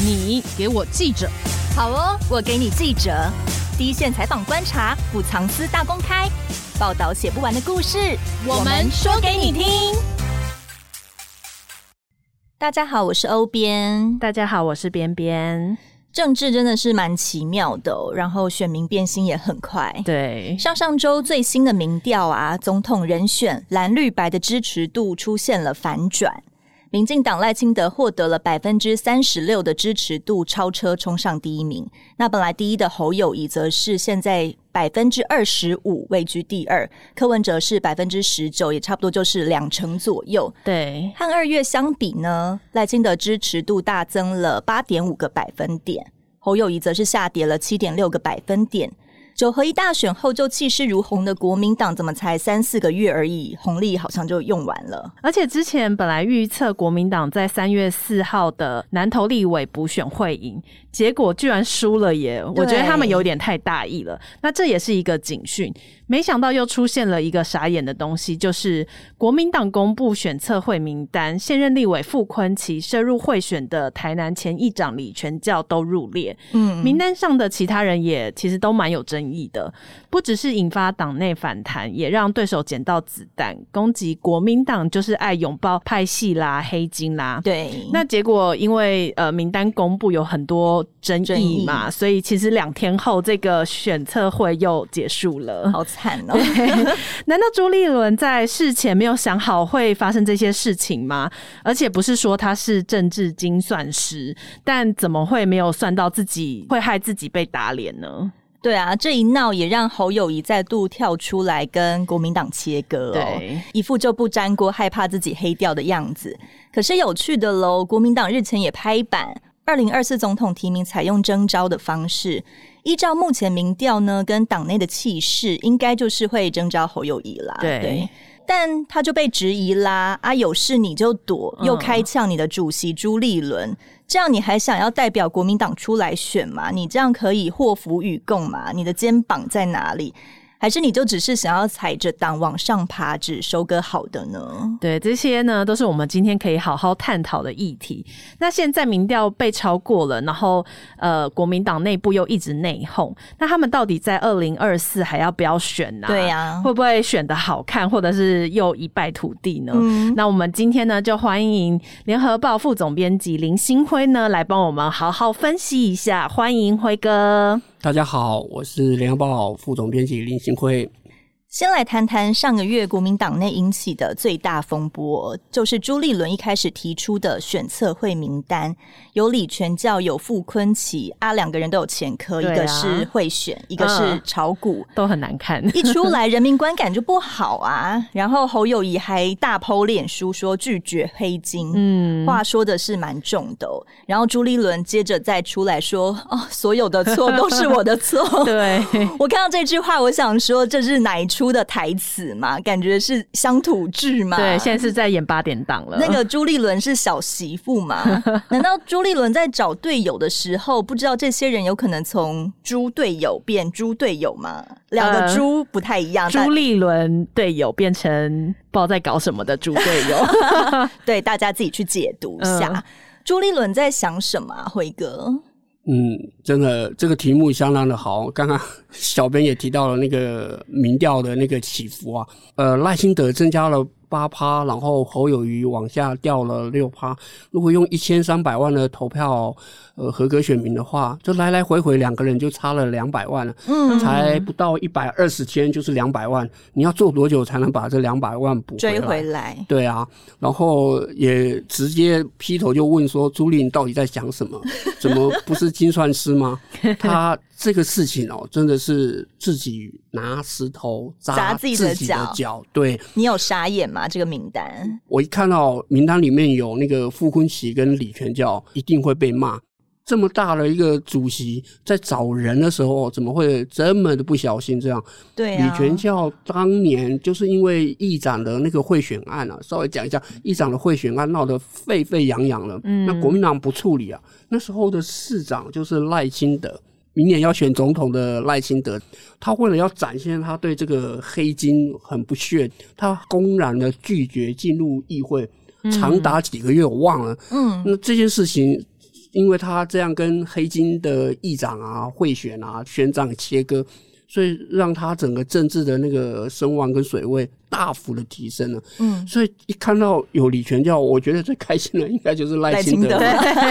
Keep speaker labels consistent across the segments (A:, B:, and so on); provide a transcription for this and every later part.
A: 你给我记者，
B: 好哦，我给你记者，第一线采访观察，不藏私大公开，报道写不完的故事，我们说给你听。大家好，我是欧编。
A: 大家好，我是边边。
B: 政治真的是蛮奇妙的哦，然后选民变心也很快。
A: 对，
B: 上上周最新的民调啊，总统人选蓝绿白的支持度出现了反转。民进党赖清德获得了百分之三十六的支持度，超车冲上第一名。那本来第一的侯友谊则是现在百分之二十五位居第二，柯文哲是百分之十九，也差不多就是两成左右。
A: 对，
B: 和二月相比呢，赖清德支持度大增了八点五个百分点，侯友谊则是下跌了七点六个百分点。九合一大选后就气势如虹的国民党，怎么才三四个月而已，红利好像就用完了？
A: 而且之前本来预测国民党在三月四号的南投立委补选会赢，结果居然输了耶！我觉得他们有点太大意了。那这也是一个警讯。没想到又出现了一个傻眼的东西，就是国民党公布选测会名单，现任立委傅崐萁涉入贿选的台南前议长李全教都入列。嗯，名单上的其他人也其实都蛮有争议的，不只是引发党内反弹，也让对手捡到子弹，攻击国民党就是爱拥抱派系啦、黑金啦。
B: 对，
A: 那结果因为呃名单公布有很多争议嘛，议所以其实两天后这个选测会又结束了。
B: 好。惨哦！
A: 难道朱立伦在事前没有想好会发生这些事情吗？而且不是说他是政治精算师，但怎么会没有算到自己会害自己被打脸呢？
B: 对啊，这一闹也让侯友谊再度跳出来跟国民党切割哦，对一副就不沾锅、害怕自己黑掉的样子。可是有趣的喽，国民党日前也拍板，二零二四总统提名采用征召的方式。依照目前民调呢，跟党内的气势，应该就是会征召侯友谊啦。
A: 对，
B: 对，但他就被质疑啦。啊，有事你就躲，又开呛你的主席朱立伦，嗯、这样你还想要代表国民党出来选吗？你这样可以祸福与共吗？你的肩膀在哪里？还是你就只是想要踩着党往上爬，只收割好的呢？
A: 对，这些呢都是我们今天可以好好探讨的议题。那现在民调被超过了，然后呃，国民党内部又一直内讧，那他们到底在二零二四还要不要选呢？
B: 对呀，
A: 会不会选的好看，或者是又一败涂地呢？嗯，那我们今天呢就欢迎联合报副总编辑林新辉呢来帮我们好好分析一下，欢迎辉哥。
C: 大家好，我是联合报副总编辑林兴辉。
B: 先来谈谈上个月国民党内引起的最大风波，就是朱立伦一开始提出的选测会名单，有李全教，有傅坤奇啊，两个人都有前科，啊、一个是贿选，一个是炒股，
A: 嗯，都很难看。
B: 一出来，人民观感就不好啊。然后侯友谊还大 po 脸书说拒绝黑金，嗯，话说的是蛮重的，哦。然后朱立伦接着再出来说，哦，所有的错都是我的错。
A: 对，
B: 我看到这句话，我想说这是哪一出？出的台词嘛，感觉是乡土剧嘛。
A: 对，现在是在演八点档了。
B: 那个朱立伦是小媳妇嘛？难道朱立伦在找队友的时候，不知道这些人有可能从猪队友变猪队友吗？两个猪不太一样。呃、朱
A: 立伦队友变成不知道在搞什么的猪队友。
B: 对，大家自己去解读一下。呃、朱立伦在想什么、啊？辉哥。
C: 嗯，真的，这个题目相当的好。刚刚小编也提到了那个民调的那个起伏啊，呃，赖清德增加了。八趴，然后侯友谊往下掉了六趴。如果用一千三百万的投票，呃，合格选民的话，就来来回回两个人就差了两百万了。嗯，才不到一百二十天就是两百万，你要做多久才能把这两百万补
B: 追回来？
C: 对啊，然后也直接劈头就问说：“朱立，你到底在想什么？怎么不是精算师吗？”他。这个事情哦，真的是自己拿石头砸自己的脚。对，
B: 你有傻眼吗？这个名单，
C: 我一看到名单里面有那个傅崐萁跟李全教，一定会被骂。这么大的一个主席，在找人的时候，怎么会这么的不小心？这样，
B: 对啊。
C: 李全教当年就是因为议长的那个贿选案啊，稍微讲一下，议长的贿选案闹得沸沸扬扬了。嗯，那国民党不处理啊，那时候的市长就是赖清德。明年要选总统的赖清德，他为了要展现他对这个黑金很不屑，他公然的拒绝进入议会，长达几个月，我忘了。嗯，那这件事情因为他这样跟黑金的议长啊、贿选啊、选长切割。所以让他整个政治的那个声望跟水位大幅的提升了。嗯，所以一看到有李全教，我觉得最开心的应该就是赖清德。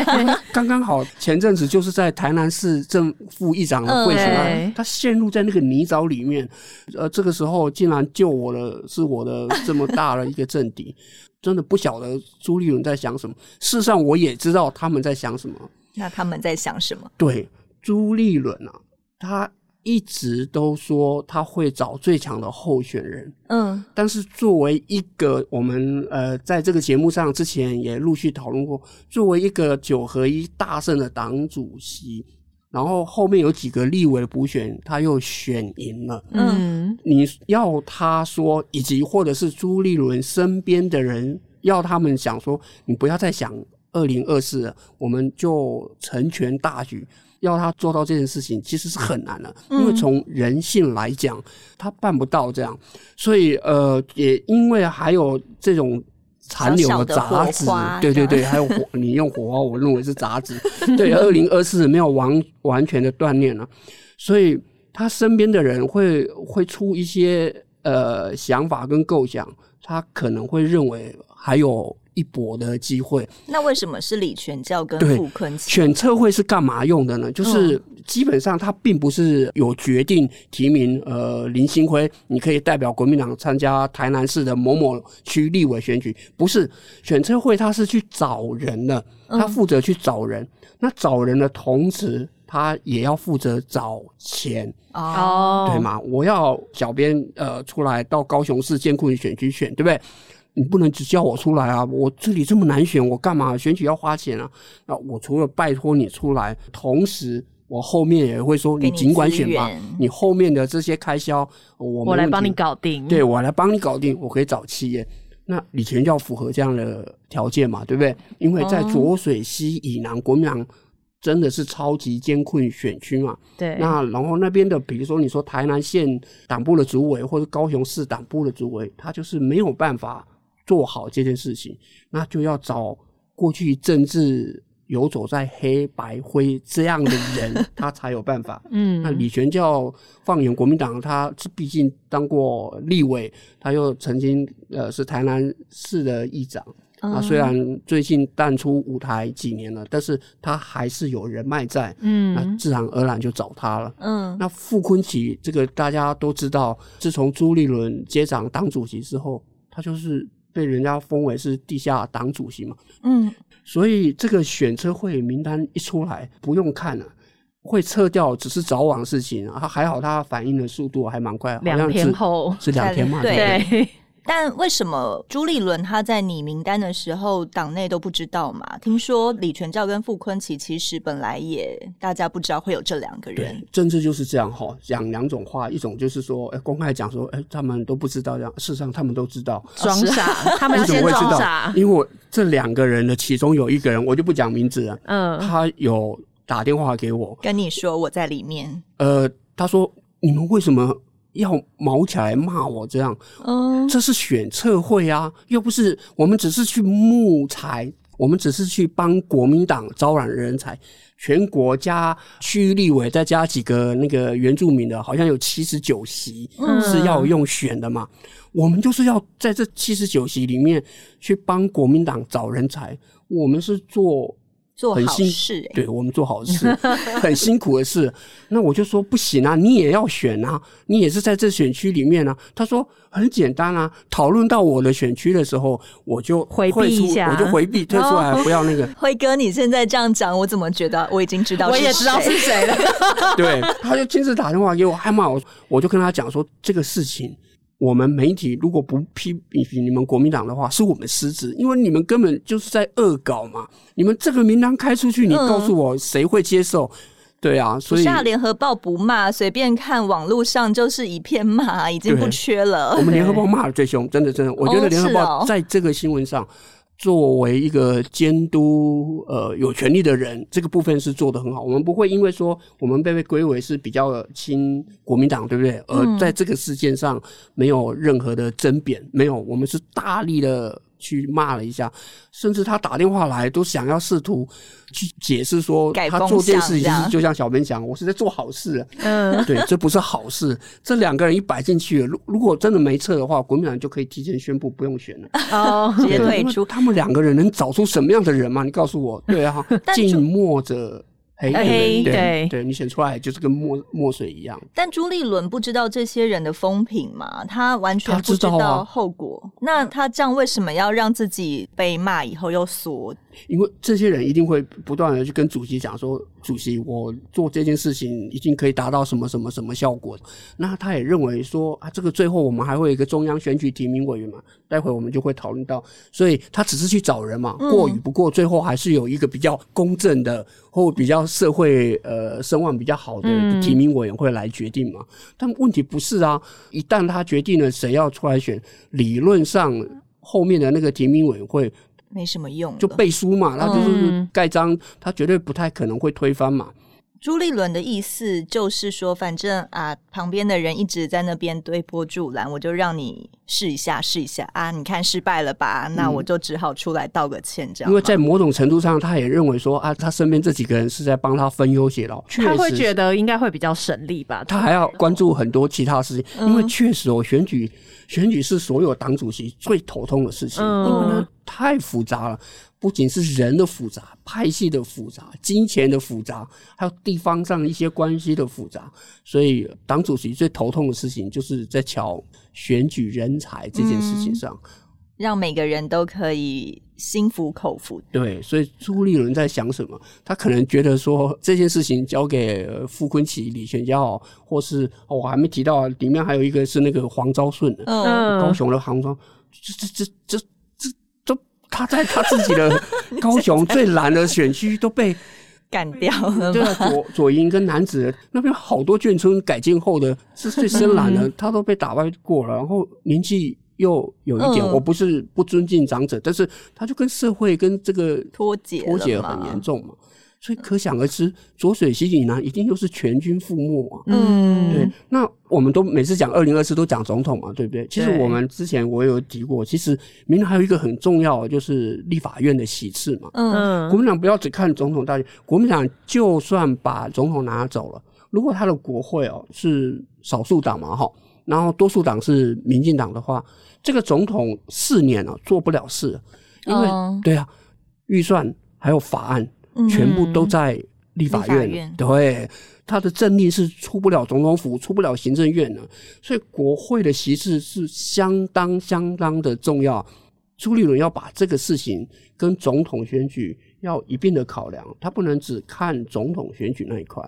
C: 刚刚好前阵子就是在台南市政副议长的贿选案，他陷入在那个泥沼里面。呃，这个时候竟然救我的是我的 这么大的一个政敌，真的不晓得朱立伦在想什么。事实上，我也知道他们在想什么。
B: 那他们在想什么？
C: 对，朱立伦啊，他。一直都说他会找最强的候选人，嗯，但是作为一个我们呃在这个节目上之前也陆续讨论过，作为一个九合一大胜的党主席，然后后面有几个立委的补选他又选赢了，嗯，你要他说，以及或者是朱立伦身边的人要他们想说，你不要再想二零二四，我们就成全大局。要他做到这件事情，其实是很难的，因为从人性来讲，他办不到这样。所以，呃，也因为还有这种残留的杂质，对对对，还有火，你用火花，我认为是杂质。对，二零二四没有完完全的锻炼了，所以他身边的人会会出一些呃想法跟构想，他可能会认为还有。一搏的机会，
B: 那为什么是李全教跟傅崐萁？
C: 选测会是干嘛用的呢？就是基本上他并不是有决定提名，呃，林兴辉，你可以代表国民党参加台南市的某某区立委选举，不是选测会，他是去找人的，他负责去找人。嗯、那找人的同时，他也要负责找钱哦，对吗？我要小编呃出来到高雄市监控选区选，对不对？你不能只叫我出来啊！我这里这么难选，我干嘛选举要花钱啊？那我除了拜托你出来，同时我后面也会说，你尽管选吧。你，你后面的这些开销，我
A: 我来帮你搞定。
C: 对，我来帮你搞定，我可以找企业。那李全要符合这样的条件嘛？对不对？因为在浊水溪以南，国民党真的是超级艰困选区嘛。
A: 对。
C: 那然后那边的，比如说你说台南县党部的主委，或者高雄市党部的主委，他就是没有办法。做好这件事情，那就要找过去政治游走在黑白灰这样的人，他才有办法。嗯，那李全教放眼国民党，他是毕竟当过立委，他又曾经呃是台南市的议长。啊，虽然最近淡出舞台几年了，但是他还是有人脉在。嗯，那自然而然就找他了。嗯，那傅昆奇这个大家都知道，自从朱立伦接掌党主席之后，他就是。被人家封为是地下党主席嘛，嗯，所以这个选车会名单一出来，不用看了，会撤掉只是早晚事情啊。还好他反应的速度还蛮快，
A: 两天后
C: 是两天嘛，对。
A: 对
B: 但为什么朱立伦他在拟名单的时候，党内都不知道嘛？听说李全照跟傅昆萁其实本来也大家不知道会有这两个人。
C: 政治就是这样哈，讲两种话，一种就是说，哎，公开讲说，哎，他们都不知道这样，事实上他们都知道，
A: 装傻，他们先装傻。
C: 因为我这两个人的其中有一个人，我就不讲名字了，嗯，他有打电话给我，
B: 跟你说我在里面。
C: 呃，他说你们为什么？要毛起来骂我这样，嗯，这是选测会啊，又不是我们只是去募财，我们只是去帮国民党招揽人才，全国加区域立委再加几个那个原住民的，好像有七十九席是要用选的嘛，嗯，我们就是要在这七十九席里面去帮国民党找人才，我们是做。
B: 做好事，欸，
C: 对我们做好事很辛苦的事。那我就说不行啊，你也要选啊，你也是在这选区里面啊。他说很简单啊，讨论到我的选区的时候，我就
A: 回避一下，
C: 我就回避 退出来，不要那个。
B: 辉哥，你现在这样讲，我怎么觉得我已经知道，我也知道是谁了。
C: 对，他就亲自打电话给我，还骂我，我就跟他讲说这个事情。我们媒体如果不批评你们国民党的话，是我们失职，因为你们根本就是在恶搞嘛。你们这个名单开出去，你告诉我谁会接受？嗯、对啊，所以
B: 下联合报不骂，随便看网络上就是一片骂，已经不缺了。
C: 我们联合报骂的最凶，真的真的，我觉得联合报在这个新闻上。哦作为一个监督，呃，有权利的人，这个部分是做得很好。我们不会因为说我们被被归为是比较亲国民党，对不对？而在这个事件上没有任何的争辩，没有，我们是大力的去骂了一下，甚至他打电话来都想要试图去解释说，他做这件事情就像小编讲，我是在做好事。嗯，对，这不是好事。这两个人一摆进去，如如果真的没撤的话，国民党就可以提前宣布不用选了，
B: 哦，直接退出。
C: 他们两个人能找出什么样的人吗？你告诉我。对啊，静默者。黑黑对对，对，你选出来就是跟墨墨水一样。
B: 但朱立伦不知道这些人的风评嘛，他完全不知道后果。啊、那他这样为什么要让自己被骂以后又缩？
C: 因为这些人一定会不断的去跟主席讲说，主席，我做这件事情已经可以达到什么什么什么效果。那他也认为说啊，这个最后我们还会有一个中央选举提名委员嘛，待会我们就会讨论到。所以他只是去找人嘛，过与不过，最后还是有一个比较公正的或比较。社会呃声望比较好的提名委员会来决定嘛？嗯、但问题不是啊！一旦他决定了谁要出来选，理论上后面的那个提名委员会
B: 没什么用，
C: 就背书嘛，他就是盖章，他绝对不太可能会推翻嘛。
B: 朱立伦的意思就是说，反正啊，旁边的人一直在那边推波助澜，我就让你试一下，试一下啊！你看失败了吧？那我就只好出来道个歉，这样、嗯。
C: 因为在某种程度上，他也认为说啊，他身边这几个人是在帮他分忧解劳，
A: 他会觉得应该会比较省力吧？
C: 他还要关注很多其他事情，因为确实哦，选举选举是所有党主席最头痛的事情，因为呢太复杂了。不仅是人的复杂、派系的复杂、金钱的复杂，还有地方上一些关系的复杂，所以党主席最头痛的事情就是在瞧选举人才这件事情上，嗯，
B: 让每个人都可以心服口服。
C: 对，所以朱立伦在想什么？他可能觉得说这件事情交给傅昆萁、李全嘉，或是，哦，我还没提到，里面还有一个是那个黄昭顺，嗯，高雄的黄昭，这这这这这都。他在他自己的 高雄最蓝的选区都被
B: 干掉了，
C: 对，左左营跟楠梓那边好多眷村改建后的是最深蓝的，他都被打败过了，然后年纪又有一点，我不是不尊敬长者，但是他就跟社会跟这个
B: 脱节
C: 脱节很严重嘛。所以可想而知，浊水溪以南一定又是全军覆没啊！嗯，对。那我们都每次讲二零二四都讲总统嘛，对不对？其实我们之前我有提过，其实明年还有一个很重要的就是立法院的席次嘛。嗯，国民党不要只看总统大选，国民党就算把总统拿走了，如果他的国会哦是少数党嘛哈，然后多数党是民进党的话，这个总统四年啊做不了事，因为对啊，预算还有法案。全部都在立法院，院对，他的政令是出不了总统府，出不了行政院的，所以国会的席次是相当相当的重要。朱立伦要把这个事情跟总统选举要一并的考量，他不能只看总统选举那一块。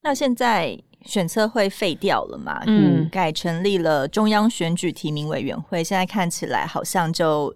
B: 那现在选策会废掉了嘛？嗯，改成立了中央选举提名委员会，现在看起来好像就。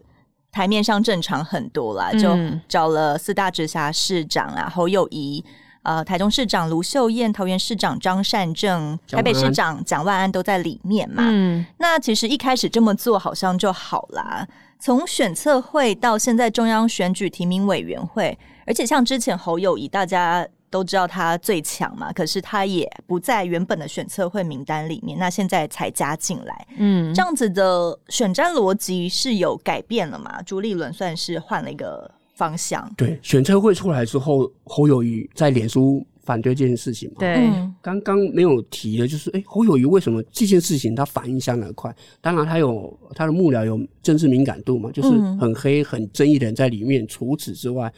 B: 台面上正常很多啦，就找了四大直辖市长啊，侯友谊，呃，台中市长卢秀燕，桃园市长张善政，台北市长蒋万安都在里面嘛。嗯，那其实一开始这么做好像就好啦。从选策会到现在中央选举提名委员会，而且像之前侯友谊，大家。都知道他最强嘛，可是他也不在原本的选策会名单里面，那现在才加进来，嗯，这样子的选战逻辑是有改变了嘛？朱立伦算是换了一个方向。
C: 对，选策会出来之后，侯友谊在脸书反对这件事情嘛？
A: 对，
C: 刚刚没有提的就是，哎，侯友谊为什么这件事情他反应相当快？当然，他有他的幕僚有政治敏感度嘛，就是很黑、很争议的人在里面。除此之外，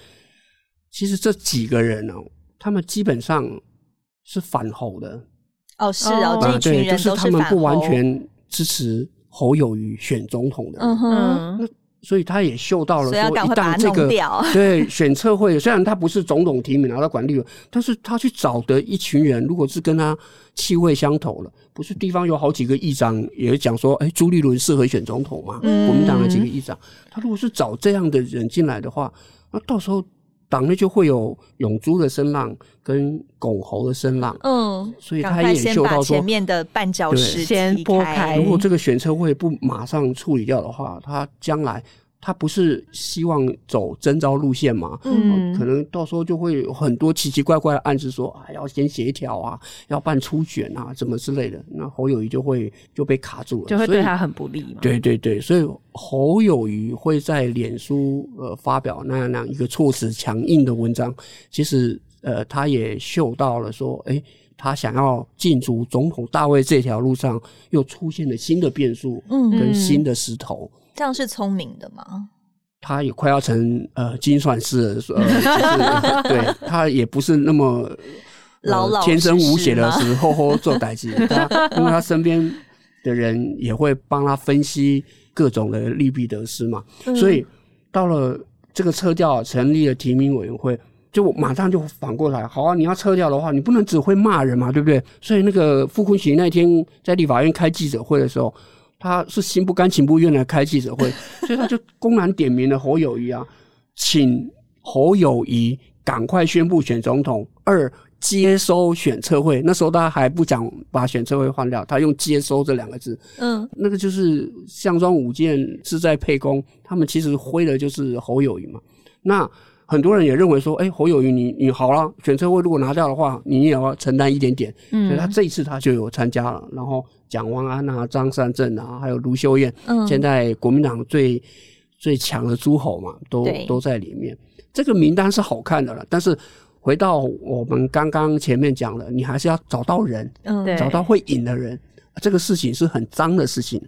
C: 其实这几个人呢、哦？他们基本上是反侯的
B: 哦，是啊，这一群人都是
C: 他们不完全支持侯友宜选总统的。嗯哼，那所以他也嗅到了说，一旦这个 对选策会，虽然他不是总统提名拿到管理，但是他去找的一群人，如果是跟他气味相投了，不是地方有好几个议长也讲说，哎，朱立伦适合选总统嘛？国民党的几个议长，他如果是找这样的人进来的话，那到时候。党内就会有涌珠的声浪跟拱喉的声浪，嗯，所以他也嗅到说
B: 前面的绊脚石先拨开。
C: 如果这个选车会不马上处理掉的话，他将来他不是希望走征召路线嘛？
A: 嗯，
C: 可能到时候就会有很多奇奇怪怪的案子说，说啊要先协调啊，要办初选啊，怎么之类的。那侯友谊就会就被卡住了，
A: 就会对他很不利嘛。
C: 对对对，所以侯友谊会在脸书呃发表那样那样一个措辞强硬的文章，其实呃他也嗅到了说，哎，他想要进入总统大位这条路上又出现了新的变数，嗯，跟新的石头。
B: 嗯这样是聪明的吗？
C: 他也快要成呃精算师了，呃，就是、对 他也不是那么、呃、
B: 老老
C: 天生无邪的时候，做代志。他因为他身边的人也会帮他分析各种的利弊得失嘛，嗯、所以到了这个撤掉，成立了提名委员会，就马上就反过来，好啊，你要撤掉的话，你不能只会骂人嘛，对不对？所以那个傅昆萁那天在立法院开记者会的时候。他是心不甘情不愿来开记者会，所以他就公然点名了侯友谊啊，请侯友谊赶快宣布选总统，二接收选测会。那时候大家还不讲把选测会换掉，他用接收这两个字，嗯，那个就是项庄舞剑，志在沛公，他们其实挥的就是侯友谊嘛。那很多人也认为说，哎、欸，侯友宜你你好了，选车会如果拿掉的话，你也要承担一点点，嗯，所以他这一次他就有参加了，然后。蒋万安啊，张善政啊，还有卢秀燕，嗯，现在国民党最最强的诸侯嘛，都都在里面。这个名单是好看的了，但是回到我们刚刚前面讲了，你还是要找到人，嗯，找到会赢的人。这个事情是很脏的事情，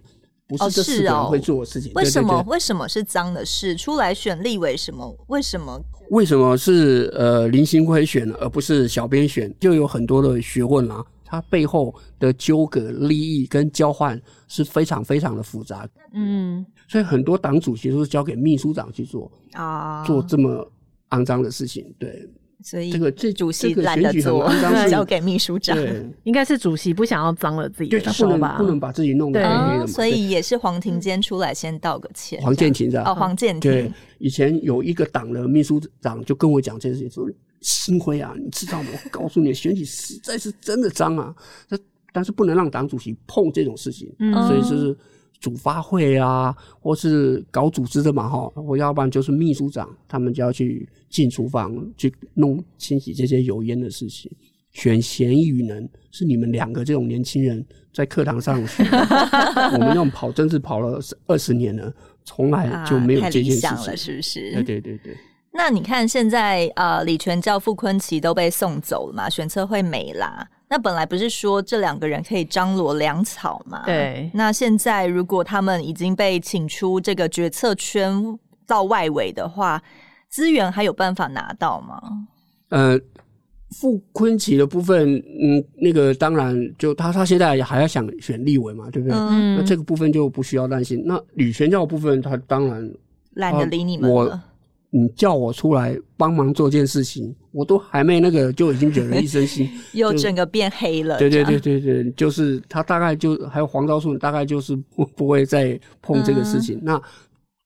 C: 不是这四个人会做的事情。
B: 为什么？为什么是脏的事？出来选立委什么？为什么？
C: 为什么是呃林兴辉选，而不是小编选？就有很多的学问啊。它背后的纠葛、利益跟交换是非常非常的复杂，嗯，所以很多党主席都是交给秘书长去做啊，做这么肮脏的事情，对，
B: 所以
C: 这个这
B: 主席懒得做，交给秘书长，
C: 对，
A: 应该是主席不想要脏了自己的手吧，
C: 对，他不能不能把自己弄得黑黑的嘛，
B: 所以也是黄庭坚出来先道个歉，
C: 黄建庭是吧？
B: 哦，黄建庭，
C: 对，以前有一个党的秘书长就跟我讲这件事情说。星辉啊，你知道吗？我告诉你，选举实在是真的脏啊！这但是不能让党主席碰这种事情，嗯，所以就是主发会啊，或是搞组织的嘛，哈，我要不然就是秘书长，他们就要去进厨房去弄清洗这些油烟的事情。选贤与能是你们两个这种年轻人在课堂上学，我们用跑真是跑了二十年了，从来就没有这件事情，
B: 啊、了是不是？
C: 对对对对。
B: 那你看，现在呃，李全教、傅坤奇都被送走了嘛，选测会没啦。那本来不是说这两个人可以张罗粮草嘛？
A: 对。
B: 那现在如果他们已经被请出这个决策圈到外围的话，资源还有办法拿到吗？
C: 呃，傅坤奇的部分，嗯，那个当然就他他现在还要想选立委嘛，对不对？嗯。那这个部分就不需要担心。那吕全教的部分，他当然
B: 懒得理你们了。
C: 你叫我出来帮忙做件事情，我都还没那个就已经惹人一身 腥，
B: 又整个变黑了。
C: 对对对对对，就是他大概就还有黄昭顺，大概就是不不会再碰这个事情。嗯、那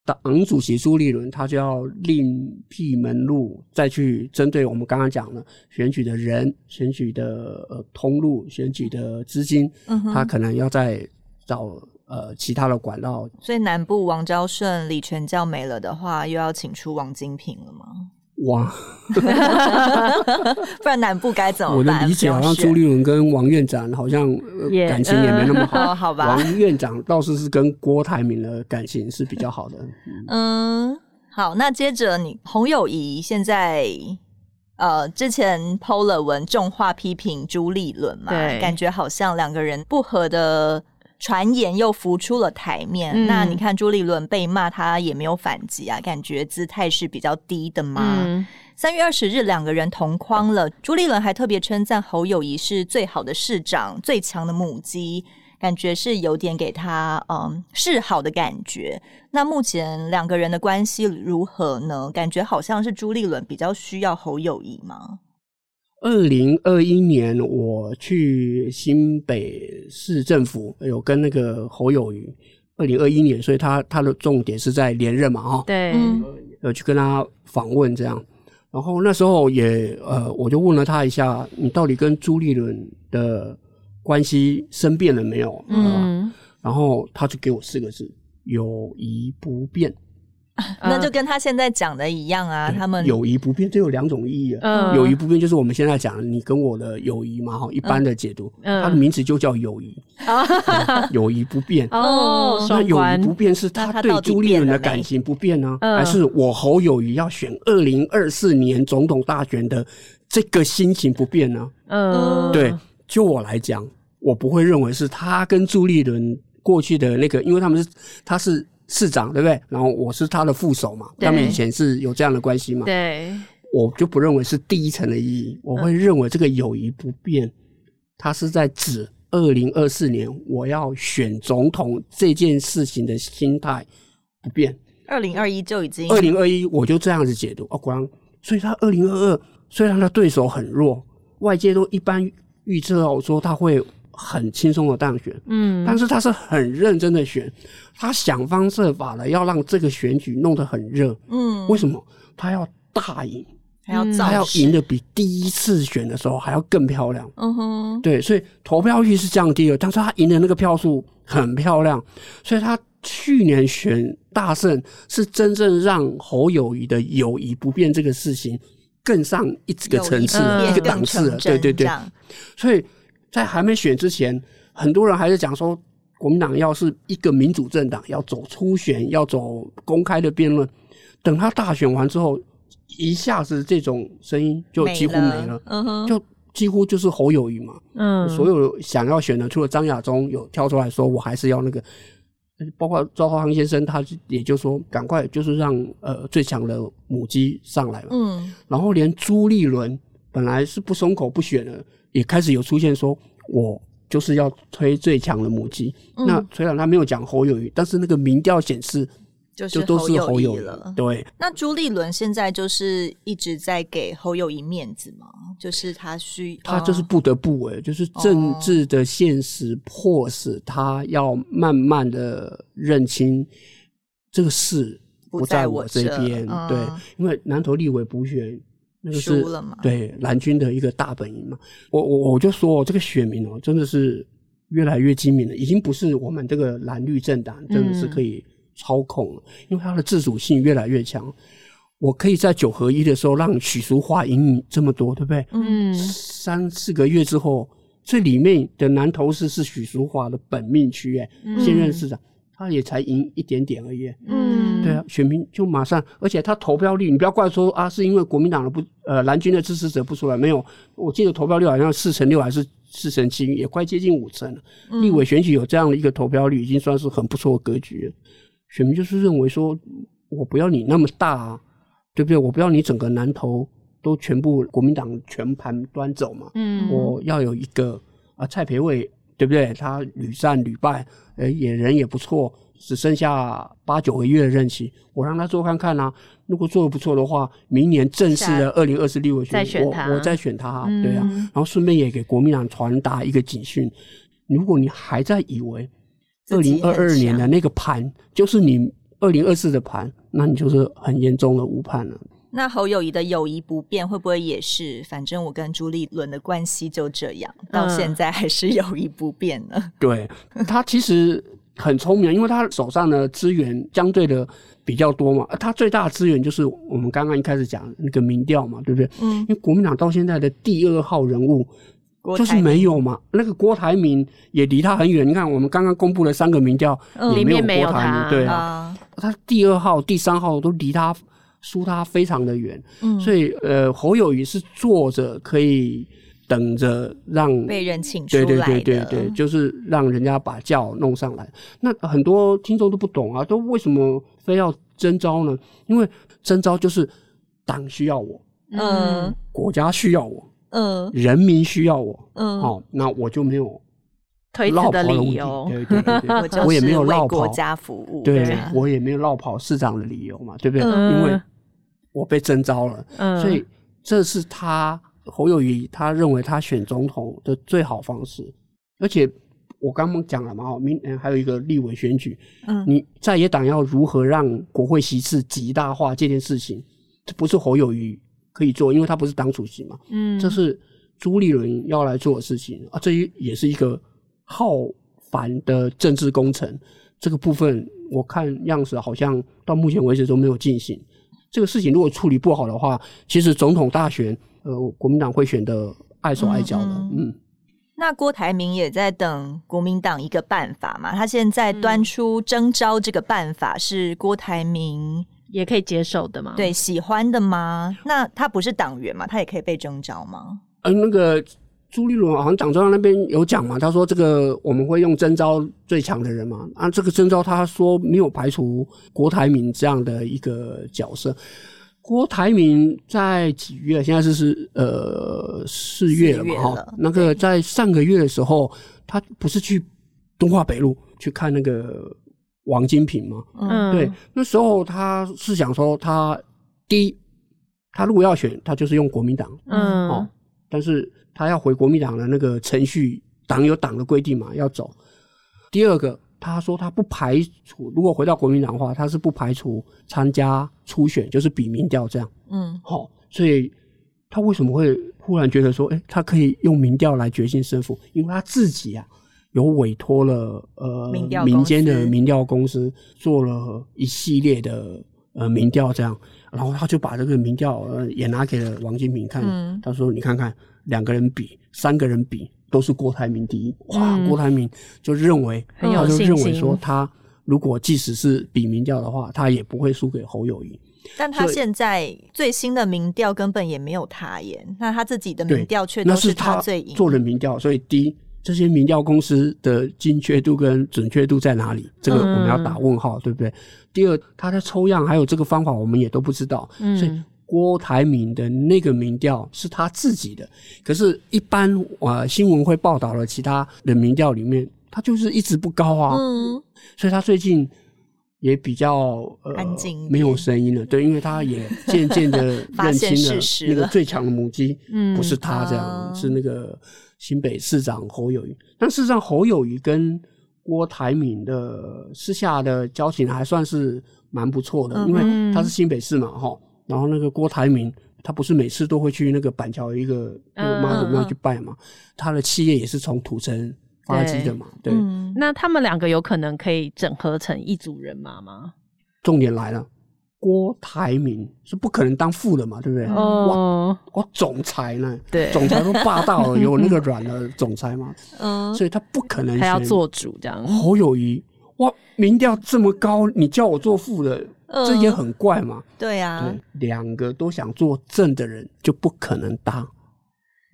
C: 党主席朱立伦他就要另辟门路，再去针对我们刚刚讲的选举的人、选举的呃通路、选举的资金，嗯、他可能要再找。呃，其他的管道，
B: 所以南部王昭顺、李全教没了的话，又要请出王金平了吗？
C: 哇，
B: 不然南部该怎么办？
C: 我的理解好像朱立伦跟王院长好像感情也没那么好 uh,
B: 好吧？
C: 王院长倒是是跟郭台铭的感情是比较好的。
B: 嗯，嗯，好，那接着你洪友谊现在呃之前 PO 了文重话批评朱立伦嘛，对感觉好像两个人不合的。传言又浮出了台面，嗯、那你看朱立伦被骂，他也没有反击啊，感觉姿态是比较低的嘛。三、嗯、月二十日，两个人同框了，朱立伦还特别称赞侯友谊是最好的市长，最强的母鸡，感觉是有点给他嗯示好的感觉。那目前两个人的关系如何呢？感觉好像是朱立伦比较需要侯友谊吗？
C: 二零二一年，我去新北市政府有跟那个侯友宜。二零二一年，所以他他的重点是在连任嘛，哈。
A: 对。
C: 呃去跟他访问这样，然后那时候也呃，我就问了他一下，你到底跟朱立伦的关系生变了没有？嗯。然后他就给我四个字：友谊不变。
B: 那就跟他现在讲的一样啊。他们
C: 友谊不变，这有两种意义啊。友谊不变就是我们现在讲你跟我的友谊嘛，哈，一般的解读，它的名字就叫友谊。友谊不变
A: 哦，
C: 那友谊不变是他对朱立伦的感情不变呢，还是我侯友谊要选二零二四年总统大选的这个心情不变呢？嗯，对，就我来讲，我不会认为是他跟朱立伦过去的那个，因为他们是他是。市长对不对？然后我是他的副手嘛，他们以前是有这样的关系嘛？
A: 对，
C: 我就不认为是第一层的意义，我会认为这个友谊不变，他是在指二零二四年我要选总统这件事情的心态不变。
B: 二零二一就已经，
C: 二零二一我就这样子解读哦，果然，所以他二零二二虽然他的对手很弱，外界都一般预测到说他会。很轻松的当选，嗯，但是他是很认真的选，他想方设法的要让这个选举弄得很热，嗯，为什么？他要大赢，
B: 还要
C: 他要赢得比第一次选的时候还要更漂亮，嗯哼，对，所以投票率是降低了，但是他赢的那个票数很漂亮，所以他去年选大胜是真正让侯友谊的友谊不变这个事情更上一个层次，一个档次了，对对对，所以。在还没选之前，很多人还是讲说，国民党要是一个民主政党，要走初选，要走公开的辩论。等他大选完之后，一下子这种声音就几乎没了，嗯哼，就几乎就是侯友谊嘛。嗯，所有想要选的，除了张亚中有跳出来说，我还是要那个，包括赵浩康先生，他也就说，赶快就是让呃最强的母鸡上来了。嗯，然后连朱立伦本来是不松口不选的。也开始有出现说，我就是要推最强的母鸡。嗯、那虽然他没有讲侯友谊，但是那个民调显示，就都是侯友谊了。对。
B: 那朱立伦现在就是一直在给侯友谊面子嘛，就是他需
C: 他就是不得不为、欸，就是政治的现实迫使他要慢慢的认清这个事不在我这边。嗯、对，因为南投立委补选。那个是对蓝军的一个大本营嘛，我我我就说这个选民哦，真的是越来越精明了，已经不是我们这个蓝绿政党真的是可以操控了，因为它的自主性越来越强。我可以在九合一的时候让许淑华赢你这么多，对不对？嗯，三四个月之后，这里面的南投市是许淑华的本命区，哎，现任市长。他也才赢一点点而已，嗯，对啊，选民就马上，而且他投票率，你不要怪说啊，是因为国民党的不，呃，蓝军的支持者不出来，没有，我记得投票率好像四成六还是四成七，也快接近五成了。立委选举有这样的一个投票率，已经算是很不错的格局了。选民就是认为说，我不要你那么大啊，对不对？我不要你整个南投都全部国民党全盘端走嘛，嗯，我要有一个啊蔡培慧。对不对？他屡战屡败，诶也人也不错，只剩下八九个月的任期，我让他做看看啊。如果做得不错的话，明年正式的二零二四立委选，我我再选他，嗯、对啊。然后顺便也给国民党传达一个警讯：如果你还在以为二零二二年的那个盘就是你二零二四的盘，那你就是很严重的误判了。
B: 那侯友谊的友谊不变，会不会也是？反正我跟朱立伦的关系就这样，到现在还是友谊不变呢？
C: 嗯、对，他其实很聪明，因为他手上的资源相对的比较多嘛。他最大的资源就是我们刚刚一开始讲那个民调嘛，对不对？嗯。因为国民党到现在的第二号人物就是没有嘛，那个郭台铭也离他很远。你看，我们刚刚公布了三个民调，嗯、里面没有郭台铭，对啊，他第二号、第三号都离他。输他非常的远，所以呃，侯友谊是坐着可以等着让
B: 被人请出来，
C: 对对对对对，就是让人家把轿弄上来。那很多听众都不懂啊，都为什么非要征召呢？因为征召就是党需要我，嗯，国家需要我，嗯，人民需要我，嗯，好，那我就没有
A: 推辞的理由，
C: 对对对，我也没有落跑
B: 国家服务，
C: 对，我也没有落跑市长的理由嘛，对不对？因为我被征召了，嗯，所以这是他侯友谊他认为他选总统的最好方式，而且我刚刚讲了嘛，明年还有一个立委选举，嗯，你在野党要如何让国会席次极大化这件事情，这不是侯友谊可以做，因为他不是党主席嘛，嗯，这是朱立伦要来做的事情啊，这也是一个浩繁的政治工程，这个部分我看样子好像到目前为止都没有进行。这个事情如果处理不好的话，其实总统大选，呃，国民党会选得碍手碍脚的。嗯，嗯，
B: 那郭台铭也在等国民党一个办法嘛？他现在端出征召这个办法，是郭台铭
A: 也可以接受的吗？
B: 对，喜欢的吗？那他不是党员嘛？他也可以被征召吗？
C: 呃，那个。朱立伦好像党中央那边有讲嘛，他说这个我们会用征召最强的人嘛，啊，这个征召他说没有排除郭台铭这样的一个角色。郭台铭在几月？现在是是呃四月了嘛，哈，那个在上个月的时候，他不是去东华北路去看那个王金平吗？嗯，对，那时候他是想说他第一，他如果要选，他就是用国民党，嗯，哦，但是。他要回国民党的那个程序，党有党的规定嘛，要走。第二个，他说他不排除，如果回到国民党的话，他是不排除参加初选，就是比民调这样。嗯，好、哦，所以他为什么会忽然觉得说，哎、欸，他可以用民调来决定胜负？因为他自己啊，有委托了呃民间的民调公司做了一系列的呃民调，这样，然后他就把这个民调呃也拿给了王金平看，嗯、他说你看看。两个人比，三个人比，都是郭台铭第一。哇，嗯、郭台铭就认为，他就认为说，他如果即使是比民调的话，他也不会输给侯友谊。
B: 但他现在最新的民调根本也没有他耶，那他自己的民调却都是他最赢。
C: 做的民调，所以第一，这些民调公司的精确度跟准确度在哪里？这个我们要打问号，嗯、对不对？第二，他的抽样还有这个方法，我们也都不知道。嗯、所以。郭台铭的那个民调是他自己的，可是，一般呃新闻会报道了其他的民调里面，他就是一直不高啊。嗯，所以他最近也比较呃安静，没有声音了。对，因为他也渐渐的 认清了那个最强的母鸡，不是他这样，嗯、是那个新北市长侯友谊。但事实上，侯友谊跟郭台铭的私下的交情还算是蛮不错的，因为他是新北市嘛，哈。然后那个郭台铭，他不是每次都会去那个板桥一个那个妈祖庙去拜嘛？嗯、他的企业也是从土城发迹的嘛？
A: 对，那他们两个有可能可以整合成一组人马吗？
C: 重点来了，郭台铭是不可能当副的嘛？对不对？哦，哇，哇，总裁呢？对，总裁都霸道了，有那个软的总裁嘛？嗯，所以他不可能
A: 他要做主这样。
C: 侯友谊，哇，民调这么高，你叫我做副的？这也很怪嘛？
B: 对呀，
C: 两个都想做正的人就不可能当。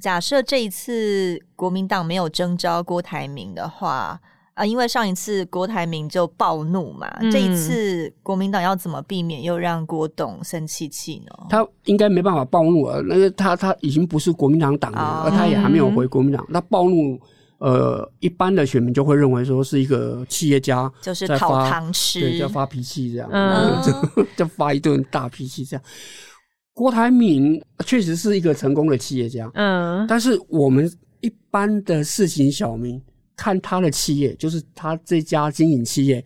B: 假设这一次国民党没有征召郭台铭的话啊，因为上一次郭台铭就暴怒嘛，这一次国民党要怎么避免又让郭董生气气呢？
C: 他应该没办法暴怒啊，那个他他已经不是国民党党员，而他也还没有回国民党，那暴怒。呃，一般的选民就会认为说是一个企业家
B: 就是讨糖吃，
C: 对，就发脾气这样，嗯、就就发一顿大脾气这样。郭台铭确实是一个成功的企业家，嗯，但是我们一般的市井小民看他的企业，就是他这家经营企业，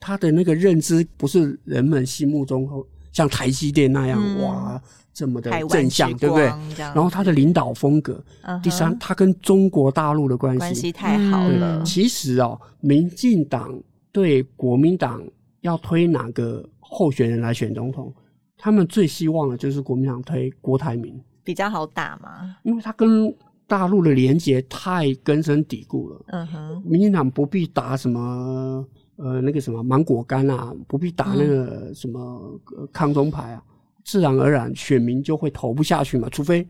C: 他的那个认知不是人们心目中像台积电那样、嗯、哇。这么的正向，对不对？然后他的领导风格，嗯、第三，他跟中国大陆的关系
B: 关系太好了。
C: 其实哦，民进党对国民党要推哪个候选人来选总统，他们最希望的就是国民党推郭台铭，
B: 比较好打嘛。
C: 因为他跟大陆的连结太根深蒂固了。嗯哼，民进党不必打什么呃那个什么芒果干啊，不必打那个什么抗中牌啊。自然而然，选民就会投不下去嘛。除非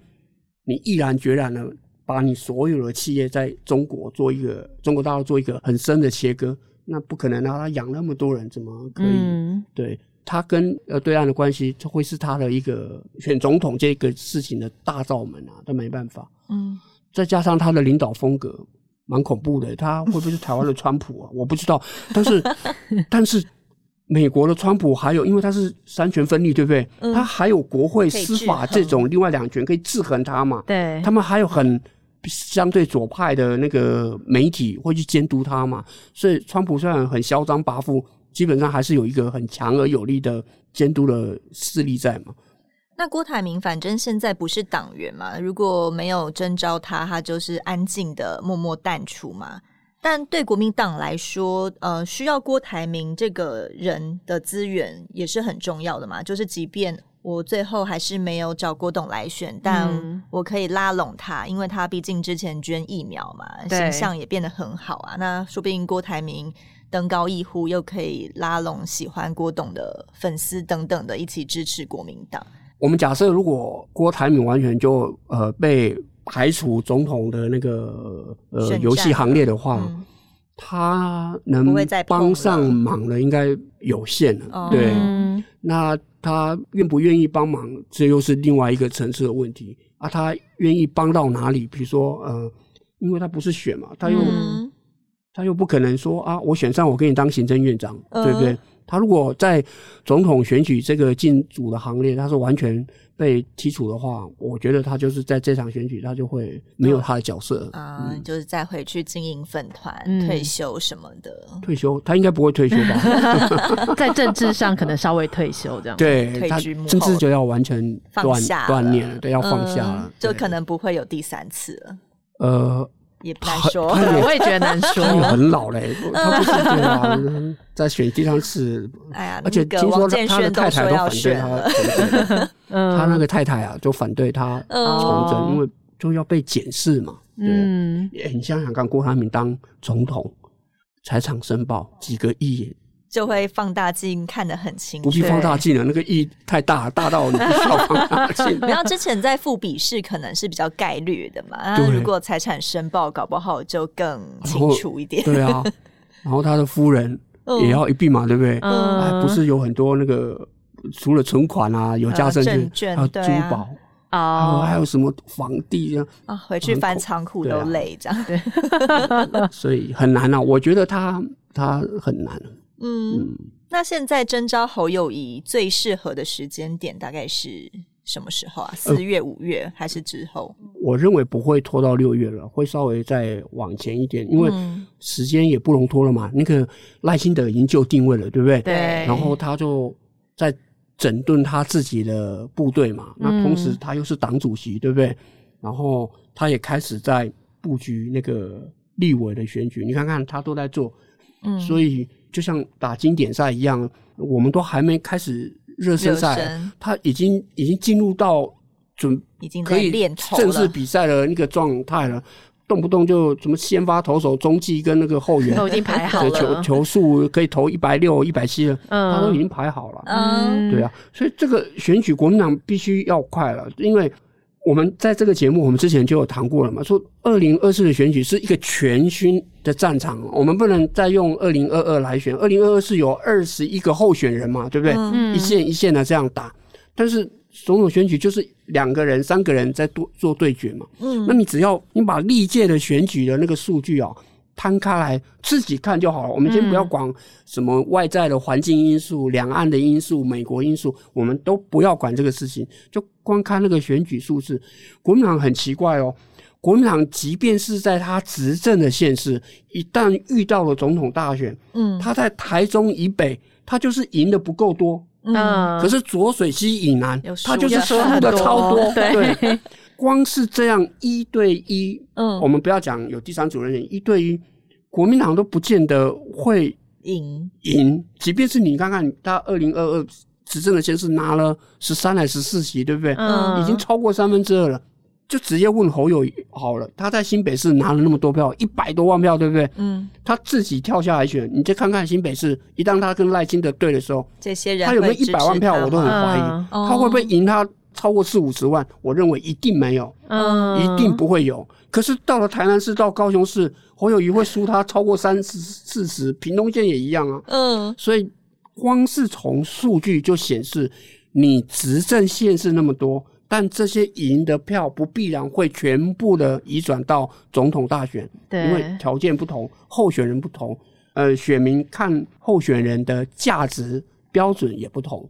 C: 你毅然决然的把你所有的企业在中国做一个中国大陆做一个很深的切割，那不可能啊！他养那么多人，怎么可以？嗯、对他跟呃对岸的关系，就会是他的一个选总统这个事情的大罩门啊，他没办法。嗯，再加上他的领导风格蛮恐怖的，他会不会是台湾的川普啊？我不知道，但是 但是。美国的川普还有，因为他是三权分立，对不对？嗯、他还有国会、司法这种另外两权可以制衡他嘛？对，他们还有很相对左派的那个媒体会去监督他嘛？所以川普虽然很嚣张跋扈，基本上还是有一个很强而有力的监督的势力在嘛。
B: 那郭台铭反正现在不是党员嘛，如果没有征召他，他就是安静的默默淡出嘛。但对国民党来说，呃，需要郭台铭这个人的资源也是很重要的嘛。就是即便我最后还是没有找郭董来选，但我可以拉拢他，因为他毕竟之前捐疫苗嘛，形象也变得很好啊。那说不定郭台铭登高一呼，又可以拉拢喜欢郭董的粉丝等等的，一起支持国民党。
C: 我们假设，如果郭台铭完全就呃被。排除总统的那个呃游戏行列的话，嗯、他能帮上忙的应该有限了。对，嗯、那他愿不愿意帮忙，这又是另外一个层次的问题啊。他愿意帮到哪里？比如说呃，因为他不是选嘛，他又、嗯、他又不可能说啊，我选上我给你当行政院长，嗯、对不对？他如果在总统选举这个进组的行列，他是完全被剔除的话，我觉得他就是在这场选举，他就会没有他的角色
B: 啊，嗯嗯、就是再回去经营粉团、嗯、退休什么的。
C: 退休，他应该不会退休吧？
A: 在政治上可能稍微退休这样。
C: 对，退居幕后，政治就要完全断锻炼，对，要放下了，
B: 嗯、就可能不会有第三次了。
C: 呃。
B: 也不难说，
A: 我也觉得难说。
C: 他也很老嘞，他不是对啊，在选地上是。哎呀，而且听说他的太太都反对他，他那个太太啊，就反对他从政，因为就要被检视嘛。嗯，你想想看，郭台铭当总统，财产申报几个亿。
B: 就会放大镜看得很清楚，
C: 不必放大镜了，那个亿太大，大到你不需要放大镜。
B: 然后之前在富比试可能是比较概率的嘛，那如果财产申报搞不好就更清楚一点。
C: 对啊，然后他的夫人 也要一并嘛，对不对？嗯，不是有很多那个除了存款啊，有家证券，还有珠宝啊，还有什么房地啊？
B: 啊，回去翻仓库都累这样。
C: 对，所以很难啊，我觉得他他很难。
B: 嗯，那现在征召侯友谊最适合的时间点大概是什么时候啊？四月、五月还是之后？
C: 我认为不会拖到六月了，会稍微再往前一点，因为时间也不容拖了嘛。那个赖清德已经就定位了，对不对？
B: 对。
C: 然后他就在整顿他自己的部队嘛。那同时他又是党主席，对不对？然后他也开始在布局那个立委的选举。你看看他都在做，嗯，所以。就像打经典赛一样，我们都还没开始热身赛，他已经已经进入到准可以正式比赛的那个状态了，动不动就什么先发投手、中继跟那个后援。
A: 都已经排好了，
C: 球球数可以投一百六、一百七了，他都已经排好了。嗯，对啊，所以这个选举国民党必须要快了，因为。我们在这个节目，我们之前就有谈过了嘛，说二零二四的选举是一个全新的战场，我们不能再用二零二二来选。二零二二是有二十一个候选人嘛，对不对？嗯，一线一线的这样打，但是总统选举就是两个人、三个人在做做对决嘛。嗯，那你只要你把历届的选举的那个数据啊。摊开来自己看就好了。我们先不要管什么外在的环境因素、两岸的因素、美国因素，我们都不要管这个事情，就光看那个选举数字。国民党很奇怪哦，国民党即便是在他执政的县市，一旦遇到了总统大选，嗯，他在台中以北，他就是赢的不够多，嗯，可是浊水溪以南，他就是输的超多，对。光是这样一对一，嗯，我们不要讲有第三组人员，一对一，国民党都不见得会赢赢。即便是你看看，他二零二二执政的先是拿了十三还是十四席，对不对？嗯，已经超过三分之二了。就直接问侯友好了，他在新北市拿了那么多票，一百多万票，对不对？嗯，他自己跳下来选，你再看看新北市，一旦他跟赖清德对的时候，
B: 这些人
C: 他有没有一百万票，我都很怀疑，嗯、他会不会赢他？超过四五十万，我认为一定没有，嗯，一定不会有。可是到了台南市，到高雄市，侯友宜会输他超过三十、四十，屏东县也一样啊，嗯。所以光是从数据就显示，你执政县市那么多，但这些赢的票不必然会全部的移转到总统大选，对，因为条件不同，候选人不同，呃，选民看候选人的价值标准也不同。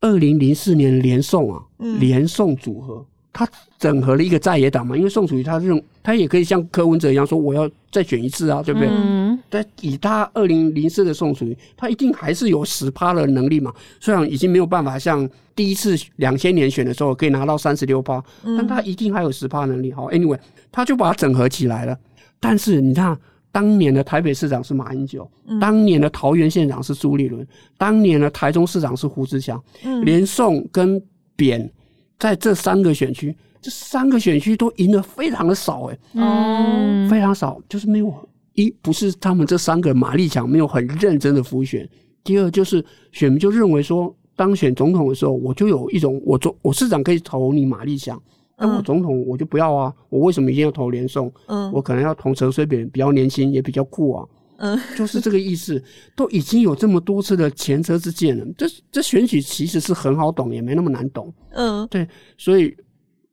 C: 二零零四年连宋啊，连宋组合，他整合了一个在野党嘛，因为宋楚瑜他这种，他也可以像柯文哲一样说，我要再选一次啊，对不对？嗯。但以他二零零四的宋楚瑜，他一定还是有十趴的能力嘛，虽然已经没有办法像第一次两千年选的时候可以拿到三十六趴，但他一定还有十趴能力。好，anyway，他就把它整合起来了。但是你看。当年的台北市长是马英九，
B: 嗯、
C: 当年的桃园县长是朱立伦，当年的台中市长是胡志强，
B: 嗯、
C: 连宋跟扁在这三个选区，这三个选区都赢得非常的少，哎，
B: 哦，
C: 非常少，就是没有一不是他们这三个马力强，没有很认真的辅选。第二就是选民就认为说，当选总统的时候，我就有一种我总我市长可以投你马力强。那我总统我就不要啊！我为什么一定要投连宋？嗯，我可能要投陈水扁，比较年轻也比较酷啊。嗯，就是这个意思。都已经有这么多次的前车之鉴了，这这选举其实是很好懂，也没那么难懂。嗯，对。所以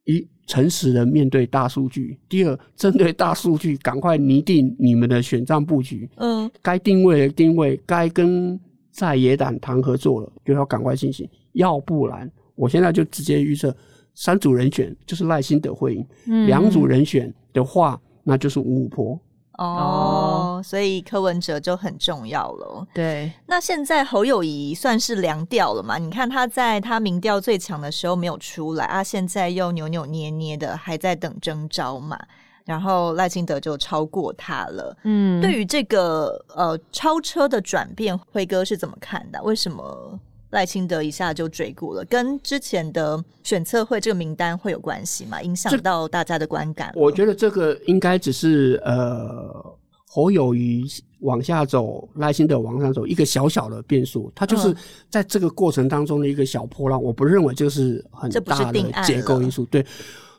C: 一诚实的面对大数据，第二针对大数据赶快拟定你们的选战布局。嗯，该定位的定位，该跟在野党谈合作了，就要赶快进行，要不然我现在就直接预测。三组人选就是赖清德会赢，两、嗯、组人选的话，那就是五五波。
B: 哦，所以柯文哲就很重要了。
A: 对，
B: 那现在侯友谊算是凉掉了嘛？你看他在他民调最强的时候没有出来啊，现在又扭扭捏捏的还在等征召嘛。然后赖清德就超过他了。嗯，对于这个呃超车的转变，辉哥是怎么看的？为什么？赖清德一下就追过了，跟之前的选测会这个名单会有关系吗？影响到大家的观感？
C: 我觉得这个应该只是呃侯友谊往下走，赖清德往上走一个小小的变数，它就是在这个过程当中的一个小波浪。我不认为这是很大的结构因素，对，